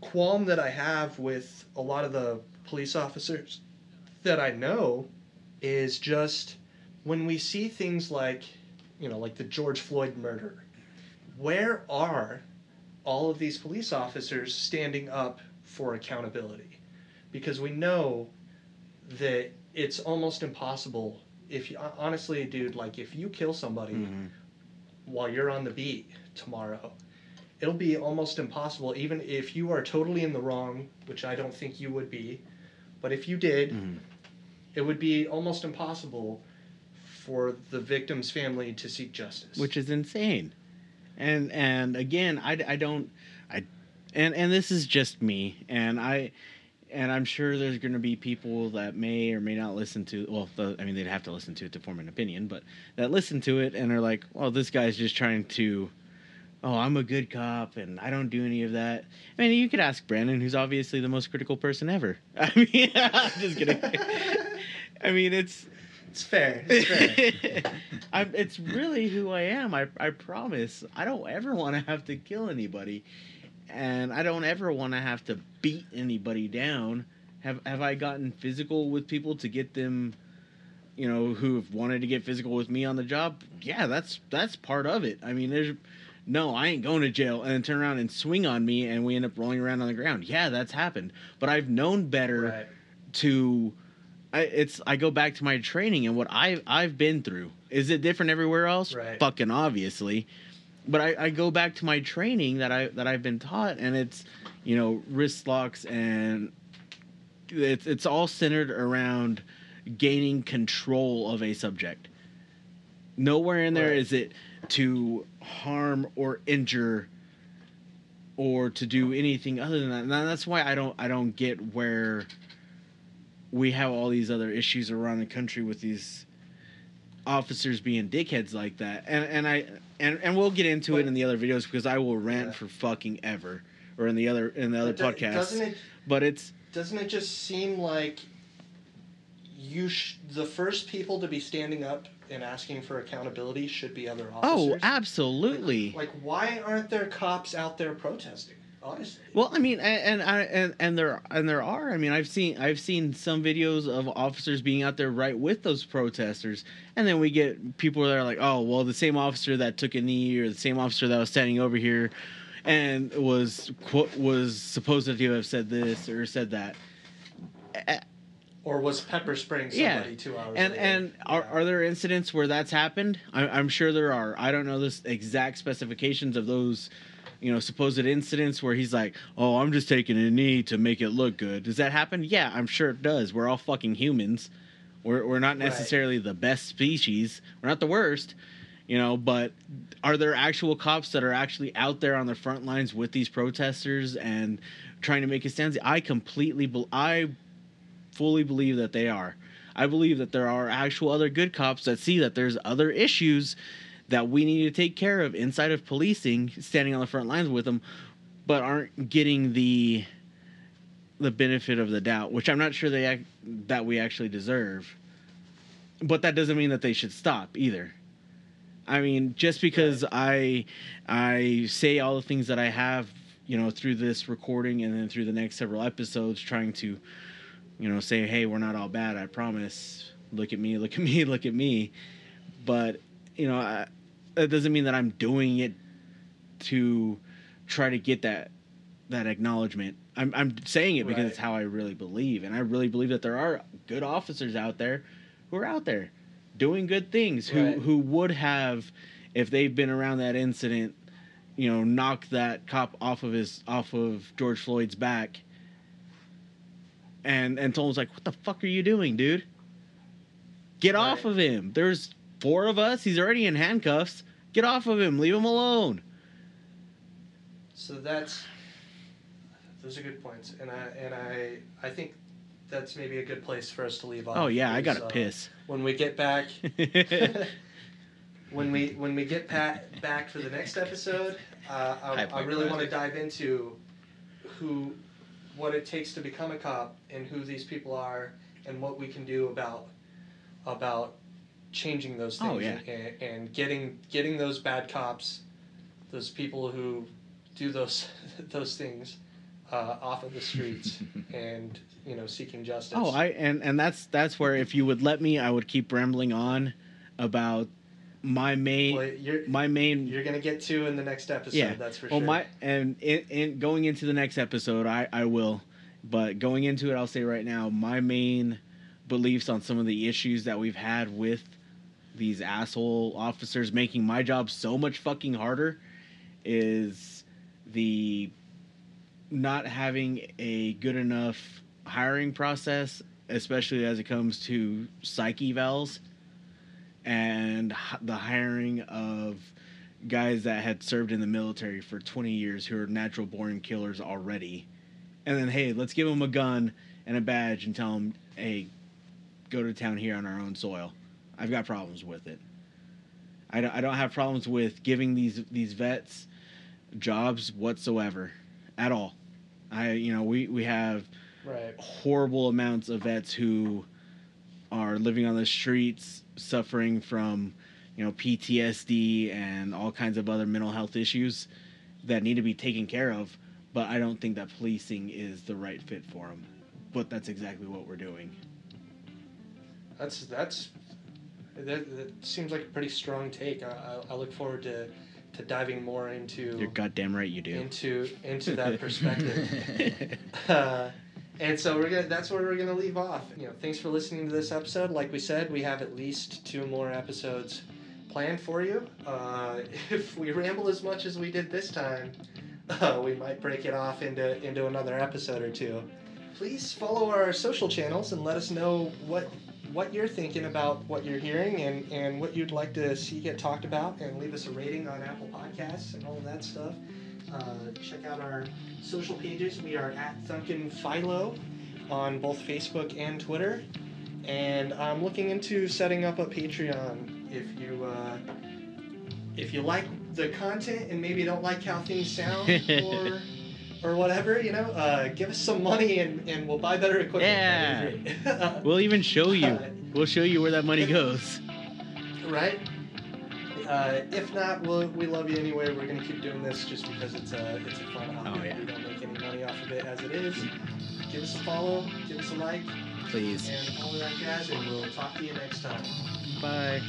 qualm that I have with a lot of the police officers that I know is just when we see things like, you know, like the George Floyd murder, where are all of these police officers standing up for accountability? Because we know that it's almost impossible if you honestly dude like if you kill somebody Mhm. while you're on the beat tomorrow it'll be almost impossible even if you are totally in the wrong which i don't think you would be but if you did Mhm. it would be almost impossible for the victim's family to seek justice which is insane. And and again, I, I don't and and this is just me and I and I'm sure there's going to be people that may or may not listen to well the, I mean they'd have to listen to it to form an opinion, but that listen to it and are like, "Well, this guy's just trying to oh, I'm a good cop and I don't do any of that." I mean, you could ask Brandon, who's obviously the most critical person ever. I mean, I'm just kidding. I mean, it's it's fair it's fair I'm, it's really who I am. I, I promise. I don't ever want to have to kill anybody, and I don't ever want to have to beat anybody down. Have Have I gotten physical with people to get them, you know, who have wanted to get physical with me on the job? Yeah, that's that's part of it. I mean, there's no, I ain't going to jail and then turn around and swing on me and we end up rolling around on the ground. Yeah, that's happened. But I've known better right to I, it's I go back to my training and what I I've been through. Is it different everywhere else? Right. Fucking obviously. But I, I go back to my training that I that I've been taught and it's you know wrist locks and it's it's all centered around gaining control of a subject. Nowhere in there Right. is it to harm or injure or to do anything other than that. And that's why I don't I don't get where we have all these other issues around the country with these officers being dickheads like that. And and I and and we'll get into it in the other videos because I will rant Yeah. for fucking ever or in the other in the other But podcasts. doesn't it But it's doesn't it just seem like you sh- the first people to be standing up and asking for accountability should be other oh, officers oh, absolutely. Like, why aren't there cops out there protesting? Honestly. Well, I mean, and and I and, and there and there are. I mean, I've seen I've seen some videos of officers being out there right with those protesters, and then we get people that are like, "Oh, well, the same officer that took a knee, or the same officer that was standing over here, and was was supposed to have said this or said that." Or was pepper spraying Yeah. somebody two hours ago. And later? and are, Yeah. are there incidents where that's happened? I, I'm sure there are. I don't know the exact specifications of those, you know, supposed incidents where he's like, "Oh, I'm just taking a knee to make it look good." Does that happen? Yeah, I'm sure it does. We're all fucking humans. We're we're not Right. necessarily the best species. We're not the worst, you know. But are there actual cops that are actually out there on the front lines with these protesters and trying to make a stand? I completely, bel I fully believe that they are. I believe that there are actual other good cops that see that there's other issues that we need to take care of inside of policing, standing on the front lines with them, but aren't getting the the benefit of the doubt, which I'm not sure they ac- that we actually deserve. But that doesn't mean that they should stop either. I mean, just because I I say all the things that I have, you know, through this recording and then through the next several episodes, trying to you know, say, hey, we're not all bad, I promise. Look at me, look at me, look at me. But, you know, I, that doesn't mean that I'm doing it to try to get that that acknowledgement. I'm I'm saying it because Right. it's how I really believe, and I really believe that there are good officers out there who are out there doing good things who Right. who would have if they've been around that incident, you know, knocked that cop off of his off of George Floyd's back and and told him like, "What the fuck are you doing, dude? Get off of him. There's four of us. He's already in handcuffs. Get off of him. Leave him alone." So that's those are good points, and I and I I think that's maybe a good place for us to leave off. Oh yeah, I gotta uh, piss. when we get back. when we when we get pat, back for the next episode, uh, I, I really want to dive into who what it takes to become a cop and who these people are and what we can do about about changing those things Oh, yeah. and, and getting getting those bad cops, those people who do those those things uh, off of the streets and you know seeking justice. Oh, I and and that's that's where if you would let me, I would keep rambling on about my main well, you're my main you're gonna get to in the next episode. yeah. that's for well, sure. my and in, in going into the next episode, I I will, but going into it, I'll say right now, my main beliefs on some of the issues that we've had with these asshole officers making my job so much fucking harder is the not having a good enough hiring process, especially as it comes to psych evals and the hiring of guys that had served in the military for 20 years who are natural born killers already. And then, hey, let's give them a gun and a badge and tell them, hey, go to town here on our own soil. I've got problems with it. I don't, I don't have problems with giving these these vets jobs whatsoever at all. I you know we we have right. horrible amounts of vets who are living on the streets suffering from you know PTSD and all kinds of other mental health issues that need to be taken care of but I don't think that policing is the right fit for them but that's exactly what we're doing That's that's that, that seems like a pretty strong take. I, I, I look forward to to diving more into you're goddamn right you do into into that perspective. uh, and so we're gonna that's where we're gonna leave off. You know, thanks for listening to this episode. Like we said, we have at least two more episodes planned for you. Uh, if we ramble as much as we did this time, uh, we might break it off into into another episode or two. Please follow our social channels and let us know what what you're thinking about what you're hearing and, and what you'd like to see get talked about and leave us a rating on Apple Podcasts and all of that stuff. Uh, check out our social pages. We are at Thunkin Philo on both Facebook and Twitter. And I'm looking into setting up a Patreon if you uh, if you like the content and maybe don't like how things sound or or whatever, you know, uh, give us some money and, and we'll buy better equipment. Great. we'll even show you we'll show you where that money goes right? Uh, if not, we'll, we love you anyway. We're gonna keep doing this just because it's a it's a fun hobby. Oh, yeah. We don't make any money off of it as it is. Give us a follow, give us a like, please and all of that jazz, and we'll talk to you next time. bye